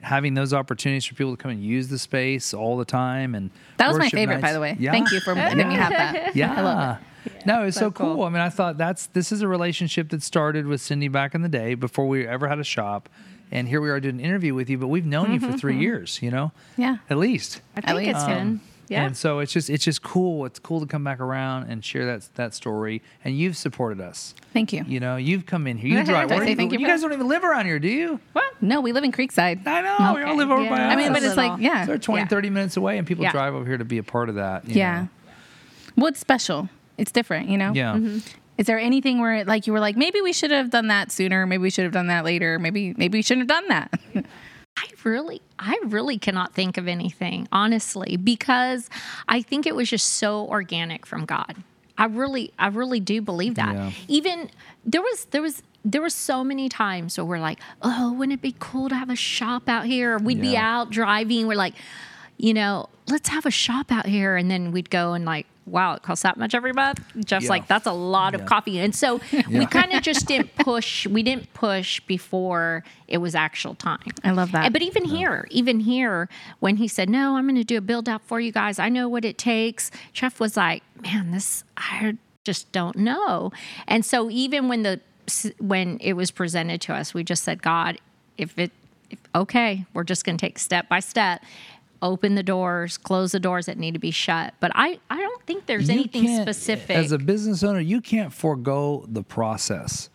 having those opportunities for people to come and use the space all the time. And That was my worship favorite, by the way. Yeah. Thank you for letting me have that. Yeah. I love No, it's so So cool. cool. I mean, I thought that's this is a relationship that started with Cindy back in the day before we ever had a shop. And here we are doing an interview with you, but we've known you for three years, you know? Yeah. At least. I think least. it's Um, been yeah. And so it's just it's just cool. It's cool to come back around and share that that story. And you've supported us. Thank you. You know, you've come in here. You drive. Where you, thank you you guys don't even live around here, do you? Well, no, we live in Creekside. I know. We all live over Yeah. by us. I mean, but it's like, yeah. So they're 20, Yeah. 30 minutes away, and people Yeah. drive over here to be a part of that. you Yeah. know? Well, it's special. It's different, you know? Yeah. Mm-hmm. Is there anything where like you were like, maybe we should have done that sooner, maybe we should have done that later, maybe maybe we shouldn't have done that? I really, I really cannot think of anything, honestly, because I think it was just so organic from God. I really, I really do believe that. Yeah. Even there was, there was, there were so many times where we're like, oh, wouldn't it be cool to have a shop out here? We'd be out driving. We're like, you know, let's have a shop out here. And then we'd go and like, wow, it costs that much every month. Just Yeah. like, that's a lot Yeah. of coffee. And so Yeah. we kind of just didn't push, we didn't push before it was actual time. I love that. But even here, even here, when he said, "No, I'm going to do a build out for you guys. I know what it takes," Geoff was like, "Man, this I just don't know." And so even when the when it was presented to us, we just said, "God, if it, if, okay, we're just going to take step by step." Open the doors, close the doors that need to be shut. But I, I don't think there's You anything specific. As a business owner, you can't forego the process.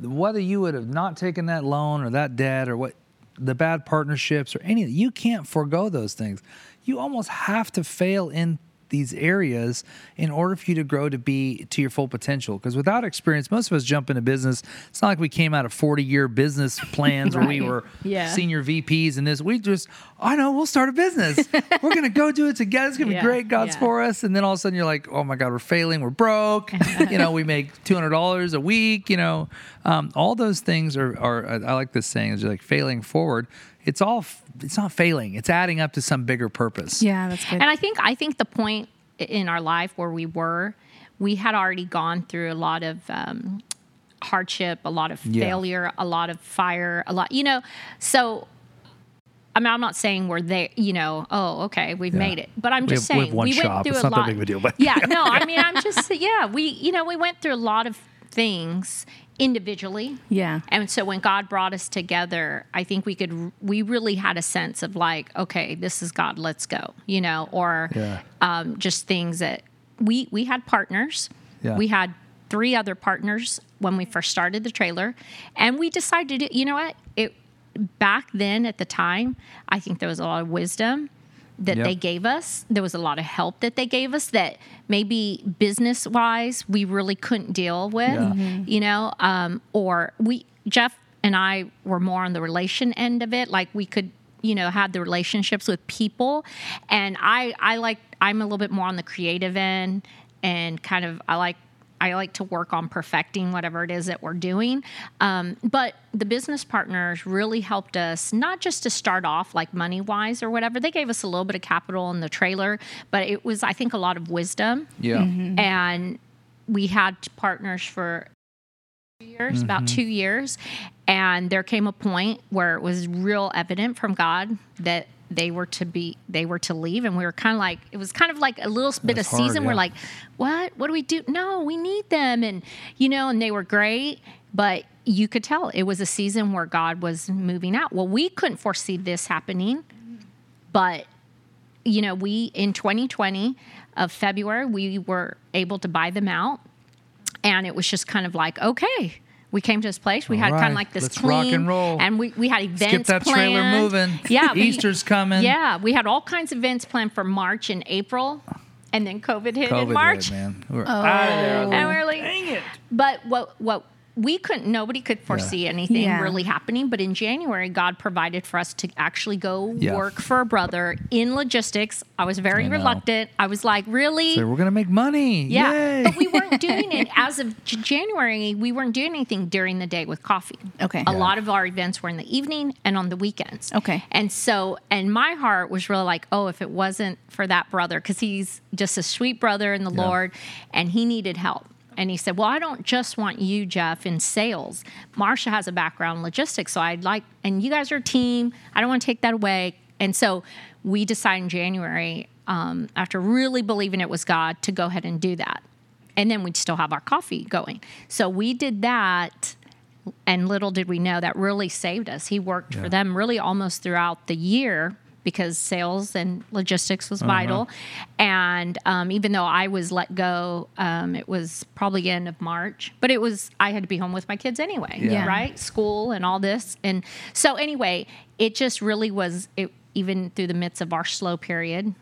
Whether you would have not taken that loan or that debt or what the bad partnerships or anything, you can't forego those things. You almost have to fail in these areas in order for you to grow to be to your full potential. Because without experience most of us jump into business. It's not like we came out of 40 year business plans where we were Yeah. senior vps and this. We just i know we'll start a business. We're gonna go do it together. It's gonna Yeah. be great god's Yeah. for us. And then all of a sudden you're like oh my god we're failing. We're broke. You know we make $200 a week you know. Um, all those things are, are i like this saying is like failing forward it's all it's not failing it's adding up to some bigger purpose yeah, that's good. And I think I think the point in our life where we were, we had already gone through a lot of um, hardship, a lot of Yeah. failure, a lot of fire, a lot, you know. So, I mean, I'm not saying we're there, you know. Oh, okay, we've Yeah. made it, but I'm We just have- we saying have one we went shop. through It's a not that lot. big of a deal, but- yeah, no, I mean, I'm just yeah. We you know we went through a lot of things individually. yeah. And so when God brought us together, I think we could we really had a sense of like, okay, this is God, let's go, you know, or Yeah. um, just things that we we had partners. Yeah. We had three other partners when we first started the trailer, and we decided, you know what, it back then at the time, I think there was a lot of wisdom that Yep. they gave us. There was a lot of help that they gave us that maybe business wise we really couldn't deal with, Yeah. you know, um, or we, Geoff and I were more on the relation end of it. Like we could, you know, have the relationships with people. And I, I like, I'm a little bit more on the creative end and kind of, I like, I like to work on perfecting whatever it is that we're doing. Um, but the business partners really helped us, not just to start off like money wise or whatever. They gave us a little bit of capital in the trailer, but it was, I think, a lot of wisdom. yeah And we had partners for years, about two years. And there came a point where it was real evident from God that they were to be they were to leave and we were kind of like it was kind of like a little bit That's of season hard, we're like what? What do we do? No we need them and you know and they were great but you could tell it was a season where god was moving out. Well we couldn't foresee this happening but you know we in 2020 of february we were able to buy them out and it was just kind of like okay we came to this place. We All had kind of like this let's clean, rock and roll. and we, we had events Get that trailer planned. moving. Yeah, we- Easter's coming. Yeah, we had all kinds of events planned for March and April, and then COVID hit COVID in March, hit, man. We're out of there. and we we're like, Dang it. but what what we couldn't nobody could foresee anything Yeah. really happening but in january god provided for us to actually go Yeah. work for a brother in logistics i was very I reluctant i was like really So we're gonna make money. yeah Yay. but we weren't doing it as of january we weren't doing anything during the day with coffee Okay. a Yeah. lot of our events were in the evening and on the weekends Okay. and so and my heart was really like oh if it wasn't for that brother because he's just a sweet brother in the Yeah. lord and he needed help and he said well i don't just want you Geoff in sales. Marsha has a background in logistics so i'd like and you guys are a team. I don't want to take that away. And so we decided in january um, after really believing it was god to go ahead and do that. And then we'd still have our coffee going. So we did that and little did we know that really saved us. He worked Yeah. for them really almost throughout the year because sales and logistics Uh-huh. was vital. And um, even though I was let go, um, it was probably end of March, but it was I had to be home with my kids anyway, Yeah. right? School and all this, and so anyway, it just really was. It even through the midst of our slow period,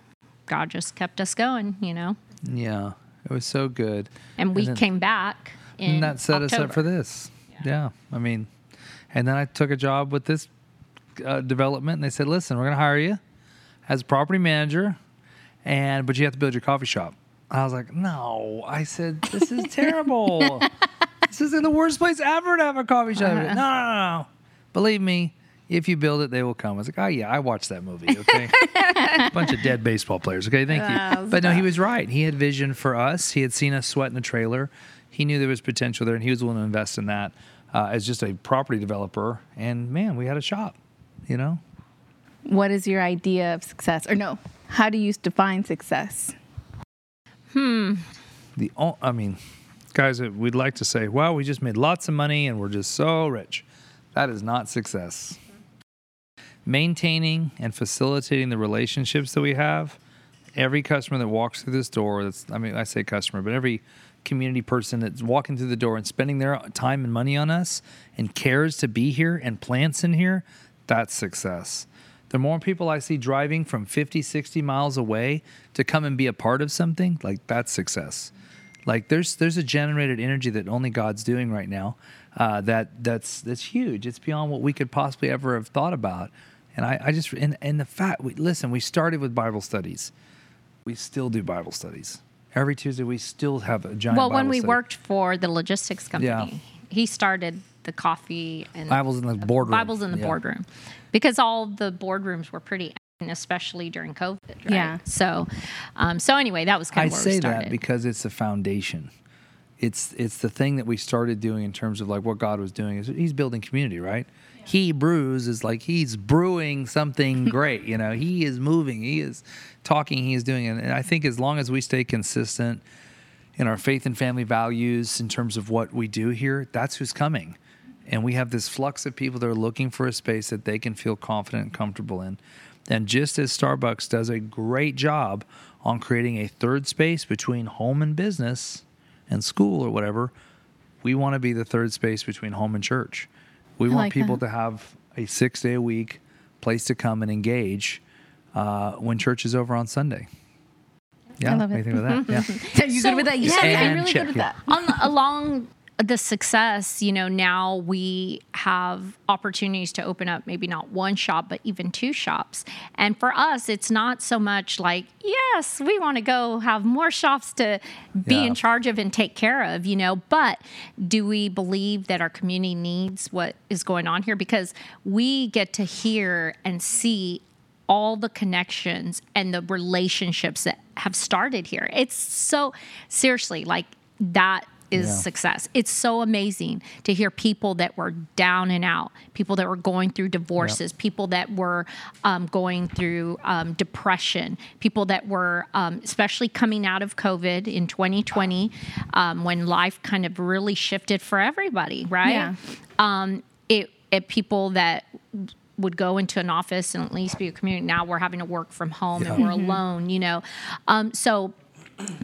God just kept us going, you know. Yeah. It was so good. And we then- came back. And that set us up for this. Yeah. I mean, and then I took a job with this uh, development, and they said, "Listen, we're going to hire you as a property manager, and but you have to build your coffee shop." I was like, "No," I said, "This is terrible. this is in the worst place ever to have a coffee shop." No, no, no, no. Believe me." If you build it, they will come. I was like, oh yeah, I watched that movie. Okay, bunch of dead baseball players. Okay, thank you. But no, he was right. He had vision for us. He had seen us sweat in the trailer. He knew there was potential there, and he was willing to invest in that uh, as just a property developer. And man, we had a shop. You know, What is your idea of success? Or no, how do you define success? Hmm. The o- I mean, guys, uh, we'd like to say, "Wow, we just made lots of money and we're just so rich." That is not success. Maintaining and facilitating the relationships that we have. Every customer that walks through this door, that's I mean, I say customer, but every community person that's walking through the door and spending their time and money on us and cares to be here and plants in here, that's success. The more people I see driving from 50, 60 miles away to come and be a part of something, like that's success. Like there's there's a generated energy that only God's doing right now. Uh, that that's that's huge. It's beyond what we could possibly ever have thought about. And I, I just and, and the fact we listen, we started with Bible studies. We still do Bible studies. Every Tuesday we still have a giant Well, when we study. worked for the logistics company, Yeah. he started the coffee and Bibles in the boardroom. Bibles in the Yeah. boardroom because all the boardrooms were pretty, empty, especially during COVID. Right? Yeah. So, um, so anyway, that was kind I of where say we that because it's the foundation. It's it's the thing that we started doing in terms of like what God was doing. Is He's building community, right? He brews is like He's brewing something great. You know, He is moving. He is talking. He is doing it. And I think as long as we stay consistent in our faith and family values in terms of what we do here, that's who's coming. And we have this flux of people that are looking for a space that they can feel confident and comfortable in. And just as Starbucks does a great job on creating a third space between home and business and school or whatever, we want to be the third space between home and church. We I want like people that. to have a six day a week place to come and engage uh, when church is over on Sunday. Yeah, I love what do it. you think of that? Yeah. Are you So- good with that? Yes, And I'm really check, good with yeah. that. on along the success, you know, now we have opportunities to open up maybe not one shop, but even two shops. And for us, it's not so much like, yes, we want to go have more shops to be Yeah. in charge of and take care of, you know, but do we believe that our community needs what is going on here? Because we get to hear and see all the connections and the relationships that have started here. It's so seriously like that is Yeah. success. It's so amazing to hear people that were down and out, people that were going through divorces, people that were um, going through um, depression, people that were, um, especially coming out of COVID in 2020, um, when life kind of really shifted for everybody, right? Yeah. Um, it, it people that would go into an office and at least be a community. Now we're having to work from home and we're alone, you know. Um, so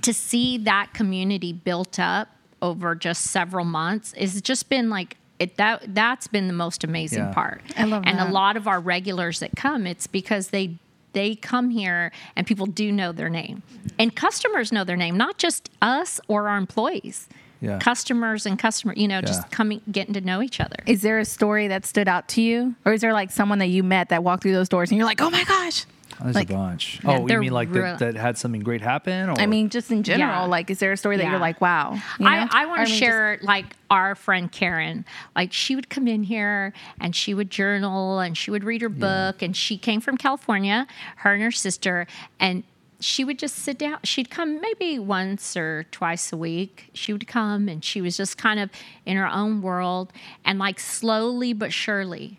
to see that community built up over just several months has just been like it that that's been the most amazing Yeah. part. I love and that. a lot of our regulars that come, it's because they they come here and people do know their name. And customers know their name, not just us or our employees. Yeah. Customers and customer, you know, Yeah. just coming getting to know each other. Is there a story that stood out to you, or is there like someone that you met that walked through those doors and you're like, oh my gosh? There's Like- a bunch. Yeah, oh, you mean like real- that, that had something great happen? Or? I mean, just in general, Yeah. like, is there a story that Yeah. you're like, wow? you know? I, I want to mean, share like our friend Karen. Like she would come in here and she would journal and she would read her book and she came from California, her and her sister, and she would just sit down. She'd come maybe once or twice a week. She would come and she was just kind of in her own world and like slowly but surely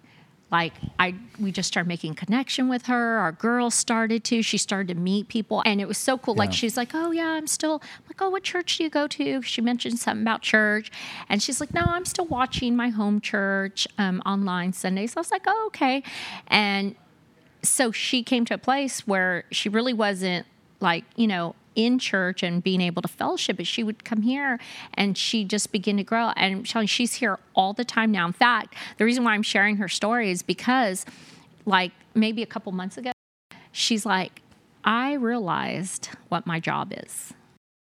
like I we just started making connection with her. Our girls started to. She started to meet people, and it was so cool. Like she's like, "Oh yeah, I'm still." I'm like, "Oh, what church do you go to?" She mentioned something about church, and she's like, "No, I'm still watching my home church um, online Sundays." I was like, "Oh, okay," and so she came to a place where she really wasn't like you know in church and being able to fellowship but she would come here and she just begin to grow. And she's here all the time now. In fact the reason why i'm sharing her story is because like maybe a couple months ago she's like i realized what my job is.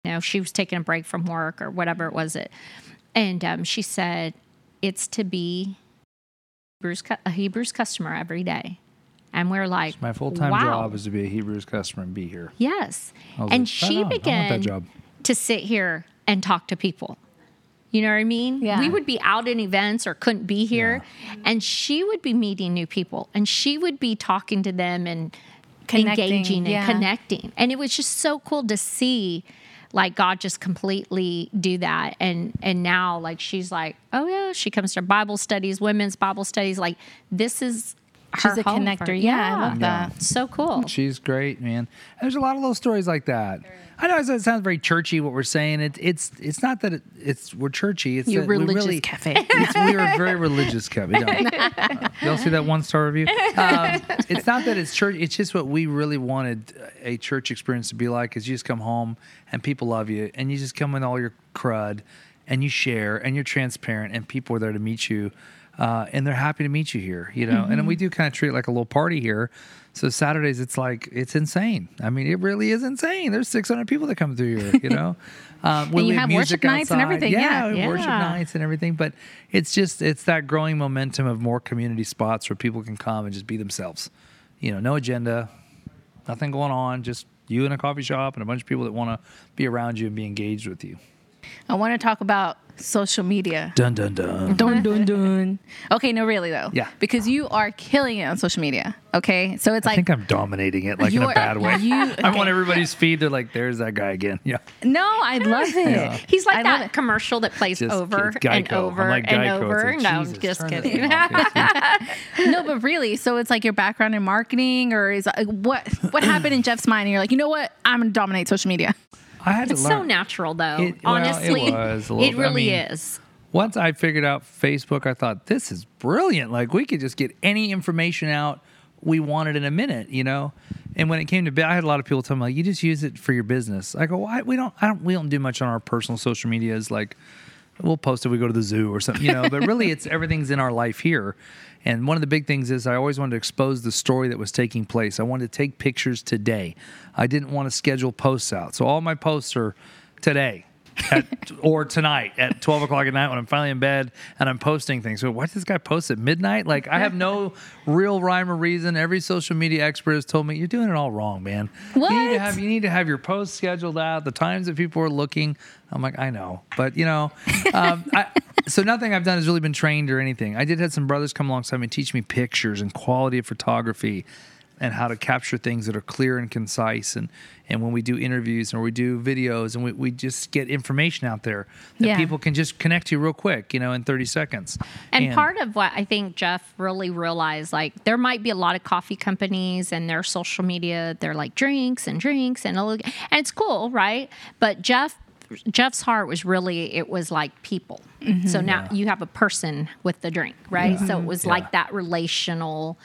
You know she was taking a break from work or whatever it was it. And um, she said it's to be a hebrews customer every day and we're like my full time wow. job is to be a Hebrews customer and be here. Yes. And like, she right on. I want that began job. to sit here and talk to people. You know what I mean? Yeah. We would be out in events or couldn't be here, and she would be meeting new people and she would be talking to them and Connecting, engaging and yeah. connecting. And it was just so cool to see like God just completely do that. And and now like she's like, oh yeah, she comes to Bible studies, women's Bible studies. Like this is her She's a home connector. for- Yeah, I love that. So cool. She's great, man. There's a lot of little stories like that. I know it sounds very churchy what we're saying. It, it's it's not that it, it's we're churchy. It's Your that we religious really, cafe. It's, we are a very religious cafe. Don't- uh, Y'all see that one star review? Um, it's not that it's church. It's just what we really wanted a church experience to be like. Is you just come home and people love you, and you just come with all your crud, and you share, and you're transparent, and people are there to meet you. Uh, and they're happy to meet you here, you know. And then we do kind of treat it like a little party here. So Saturdays, it's like it's insane. I mean, it really is insane. There's 600 people that come through here, you know. Um, when you we have music worship nights and everything, yeah. we have worship nights and everything. But it's just it's that growing momentum of more community spots where people can come and just be themselves. You know, no agenda, nothing going on. Just you in a coffee shop and a bunch of people that want to be around you and be engaged with you. I want to talk about social media. Dun dun dun. Dun dun dun. Okay, no, really though. Yeah. Because you are killing it on social media. Okay, so it's like I think I'm dominating it, like in a bad way. you- I'm on everybody's feed. They're like, "There's that guy again." Yeah. no, I love it. Yeah. He's like I that commercial that plays Just over and Geico. I'm over like and over. It's like, no, Jesus, just kidding. off. No, but really, so it's like your background in marketing, or is like, what what happened in Geoff's mind? And you're like, you know what? I'm gonna dominate social media. I had to It's learn. so natural, though. It- well, it Honestly, was a little it bit. I really mean, is. Once I figured out Facebook, I thought this is brilliant. Like we could just get any information out we wanted in a minute, you know. And when it came to, I had a lot of people tell me like, "You just use it for your business." I go, "Why? We don't. I don't. We don't do much on our personal social medias. Like, we'll post if we go to the zoo or something, you know. But really, it's everything's in our life here. And one of the big things is I always wanted to expose the story that was taking place. I wanted to take pictures today. I didn't want to schedule posts out, so all my posts are today. At, or tonight at 12 o'clock at night when I'm finally in bed and I'm posting things. So why does this guy post at midnight? Like I have no real rhyme or reason. Every social media expert has told me you're doing it all wrong, man. You need to What? have you need to have your posts scheduled out, the times that people are looking. I'm like, I know, but you know, um, I, so nothing I've done has really been trained or anything. I did have some brothers come alongside me and teach me pictures and quality of photography. And how to capture things that are clear and concise and and when we do interviews or we do videos and we, we just get information out there that Yeah. people can just connect to real quick you know in 30 seconds And, part of what I think Geoff really realized, like there might be a lot of coffee companies and their social media, they're like drinks and drinks and all- and it's cool, right? But Geoff Geoff's heart was really it was like people. Mm-hmm. So now Yeah. you have a person with the drink, right? So it was Yeah. like that relational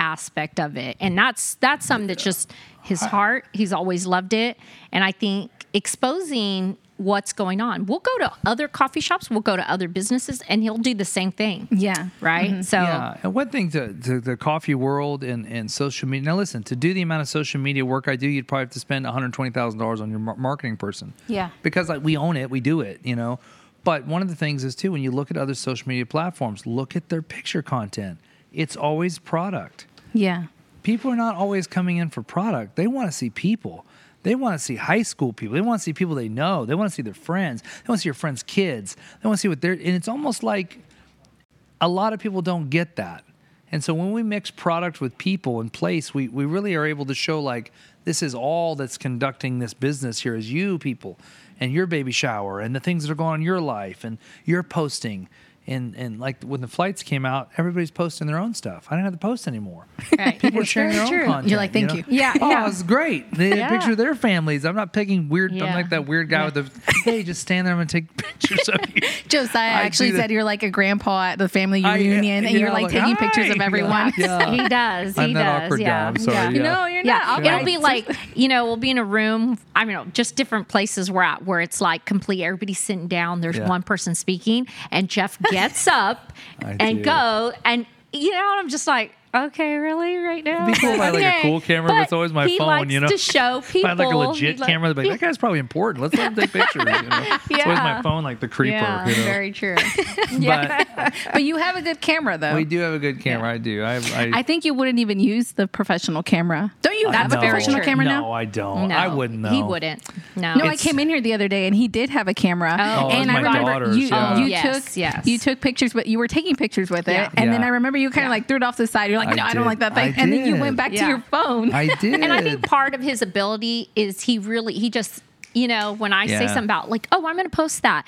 aspect of it. And that's that's something that's just his heart. He's always loved it. And I think exposing what's going on. We'll go to other coffee shops, we'll go to other businesses and he'll do the same thing Yeah. right? Mm-hmm. So Yeah, and one thing to, to the coffee world and, and social media. Now, listen, to do the amount of social media work I do, you'd probably have to spend one hundred twenty thousand dollars on your marketing person. Yeah. because like we own it, we do it, you know. But one of the things is too when you look at other social media platforms, look at their picture content. It's always product. Yeah. People are not always coming in for product. They want to see people. They want to see high school people. They want to see people they know. They want to see their friends. They want to see your friends' kids. They want to see what they're. And it's almost like a lot of people don't get that. And so when we mix product with people and place, we, we really are able to show like this is all that's conducting this business here is you people and your baby shower and the things that are going on in your life and your posting. And, and like when the flights came out, everybody's posting their own stuff. I didn't have to post anymore. Right. People are sharing very their own true. content. You're like, "Thank know? you." Yeah, Oh, yeah. it's great. They had Yeah. a picture of their families. I'm not picking weird. I'm like that weird guy with the. Hey, just stand there I'm gonna take pictures of you. Josiah I actually see that. said you're like a grandpa at the family I- reunion, and you you're know, like, like, taking pictures of everyone. Yeah. he does. He I'm that does. awkward guy. yeah. I'm sorry. Yeah. Yeah. No, you're Yeah, not. it'll be like you know, we'll be in a room. I mean, just different places we're at where it's like complete. Everybody's sitting down. There's Yeah. one person speaking, and Geoff gets up and do. go, and you know, I'm just like, okay, really, right now. It'd be cool if I had, like, a cool camera, but it's always my phone, likes you know? to show If people. I had like a legit like- camera, they'd be like, that guy's probably important. Let's let him take pictures. You know? It's always my phone, like the creeper. Yeah, you know? very true. But but you have a good camera, though. we do have a good camera. I do. I, I, I think you wouldn't even use the professional camera. Don't you have That's a professional camera no, now? No, I don't. No, I wouldn't know. He wouldn't. No. No, I came in here the other day and he did have a camera. Oh, oh and it's I my remember you, yeah. you Oh, yes, took yes. you took pictures, but you were taking pictures with it. And then I remember you kind of like threw it off the side. You're like, I no, I, did. don't like that thing. I and then you went back to your phone. I did. And I think part of his ability is he really he just you know when I say something about like oh I'm going to post that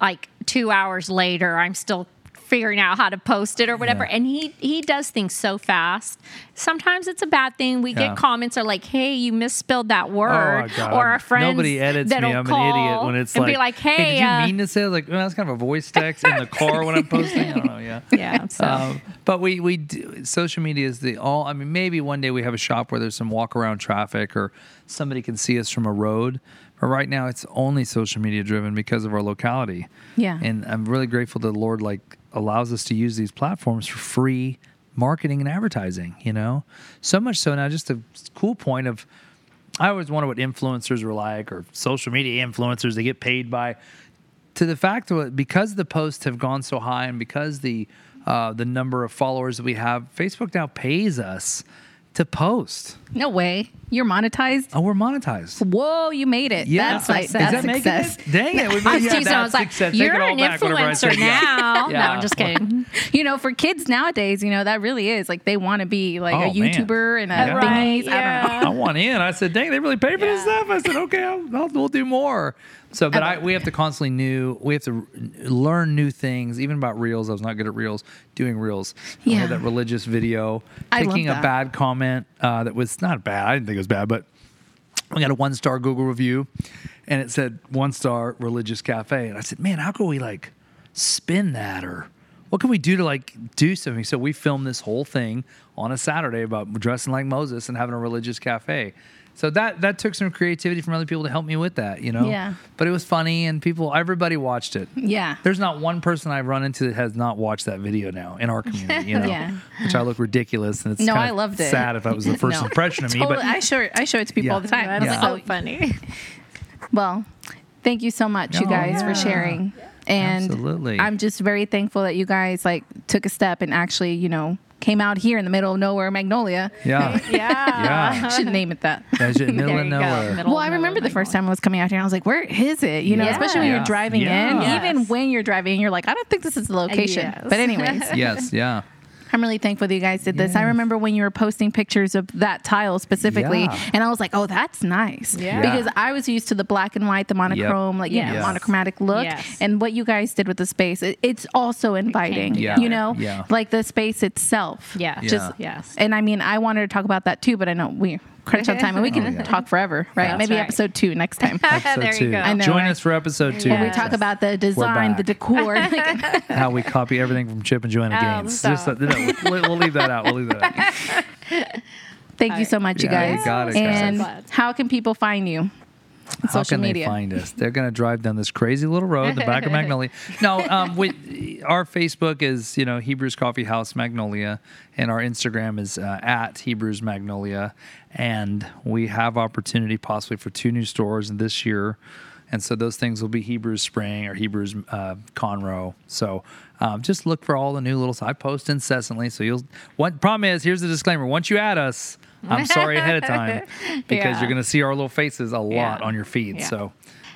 like two hours later I'm still figuring out how to post it or whatever Yeah. and he he does things so fast sometimes it's a bad thing we Yeah. get comments are like hey you misspelled that word Oh, or a friend Nobody edits me. I'm an idiot when it's and like, be like hey, did you uh, mean to say? Like, well, that's kind of a voice text in the car when I'm posting. I don't know. Yeah. yeah so Um, but we we do, social media is the all. I mean, maybe one day we have a shop where there's some walk around traffic or somebody can see us from a road. But right now, it's only social media driven because of our locality. Yeah. And I'm really grateful to the Lord like allows us to use these platforms for free marketing and advertising. You know, so much so now. Just a cool point of. I always wonder what influencers are like or social media influencers. They get paid by to the fact that because the posts have gone so high and because the uh, the number of followers that we have, Facebook now pays us to post. no way. You're monetized. Oh, we're monetized. Whoa, you made it. Yeah, That's like Is that's that success. it? Dang it! We was yeah. I was like, success. "You're an back whenever I influencer now." Yeah. No, I'm just kidding. You know, for kids nowadays, you know, that really is like they want to be like Oh, a man. YouTuber and a Yeah. Right, I don't know. I want in. I said, dang, they really pay for this stuff. I said, okay, I'll, I'll, we'll do more. So, but I, we have to constantly new, we have to learn new things, even about reels. I was not good at reels, doing reels. Yeah. had that religious video, I taking a bad comment uh, that was not bad. I didn't think it was bad, but we got a one star Google review and it said one star religious cafe. And I said, man, how can we like spin that or what can we do to like do something? So we filmed this whole thing on a Saturday about dressing like Moses and having a religious cafe. So that that took some creativity from other people to help me with that, you know. Yeah. But it was funny, and people, everybody watched it. Yeah. There's not one person I've run into that has not watched that video now in our community, you know. Yeah. Which I look ridiculous, and it's No, kinda I loved it. Sad if that was the first No. impression of me, Totally. but I show it, I show it to people Yeah. all the time. That's Yeah. so funny. Well, thank you so much, you Oh, guys, yeah. for sharing. And Absolutely. I'm just very thankful that you guys like took a step and actually, you know, came out here in the middle of nowhere, Magnolia. yeah, Yeah. yeah. Should name it that. That's it, middle There of nowhere. Middle Well, I remember the first time I was coming out here, I was like, "Where is it?" You know, Yeah. especially when Yeah. you're driving Yeah. in. Yes. Even when you're driving, in, you're like, "I don't think this is the location." Yes. But anyways, yes, yeah. I'm really thankful that you guys did this. I remember when you were posting pictures of that tile specifically, Yeah. and I was like, "Oh, that's nice." Yeah. Because I was used to the black and white, the monochrome, like you know, monochromatic look, Yes. and what you guys did with the space, it, it's also inviting. Yeah. You know, Yeah. like the space itself. Yeah. Just Yes. And I mean, I wanted to talk about that too, but I know we crunch on time, and we can Oh, yeah. talk forever, right? That's Maybe right. episode two next time. Episode there two. you go. I know, Join right? us for episode two. Where we Yes. talk about the design, the decor. how we copy everything from Chip and Joanna Oh, Gaines. Just no, we'll, we'll leave that out. We'll leave that out. Thank you so much, you Yeah, you guys. got it, guys. and So how can people find you? On How can media. they find us? They're going to drive down this crazy little road, in the back of Magnolia. No, um, we, our Facebook is you know Hebrews Coffee House Magnolia, and our Instagram is uh, at Hebrews Magnolia, and we have opportunity possibly for two new stores this year. And so those things will be Hebrews Spring or Hebrews uh, Conroe. So um, just look for all the new little. I post incessantly, so you'll. What problem is here's the disclaimer: once you add us, I'm sorry ahead of time because Yeah. you're going to see our little faces a lot Yeah. on your feed. Yeah. So,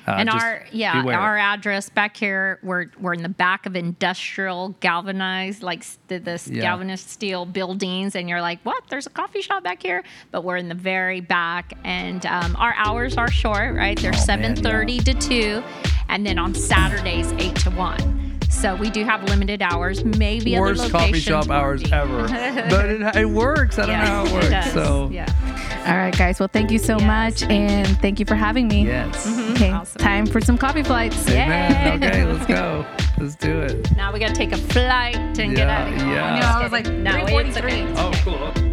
uh, and our yeah beware. our address back here we're we're in the back of industrial galvanized like the, this galvanized steel buildings and you're like what there's a coffee shop back here but we're in the very back and um, our hours are short right they're Oh, man, 7.30 to 2 and then on saturdays 8 to 1 so we do have limited hours maybe worst other coffee shop hours be. ever, but it, it works. I don't know how it works. does. So yeah All right, guys. Well, thank you so Yes, much, thank and thank you for having me. yes, mm-hmm. Mm-hmm. Okay, Awesome. time for some coffee flights. Yeah. amen. Okay, let's go. Let's do it. now we got to take a flight and get out of here yeah. I know, I was like, no, it's 3:43. okay. Oh, cool.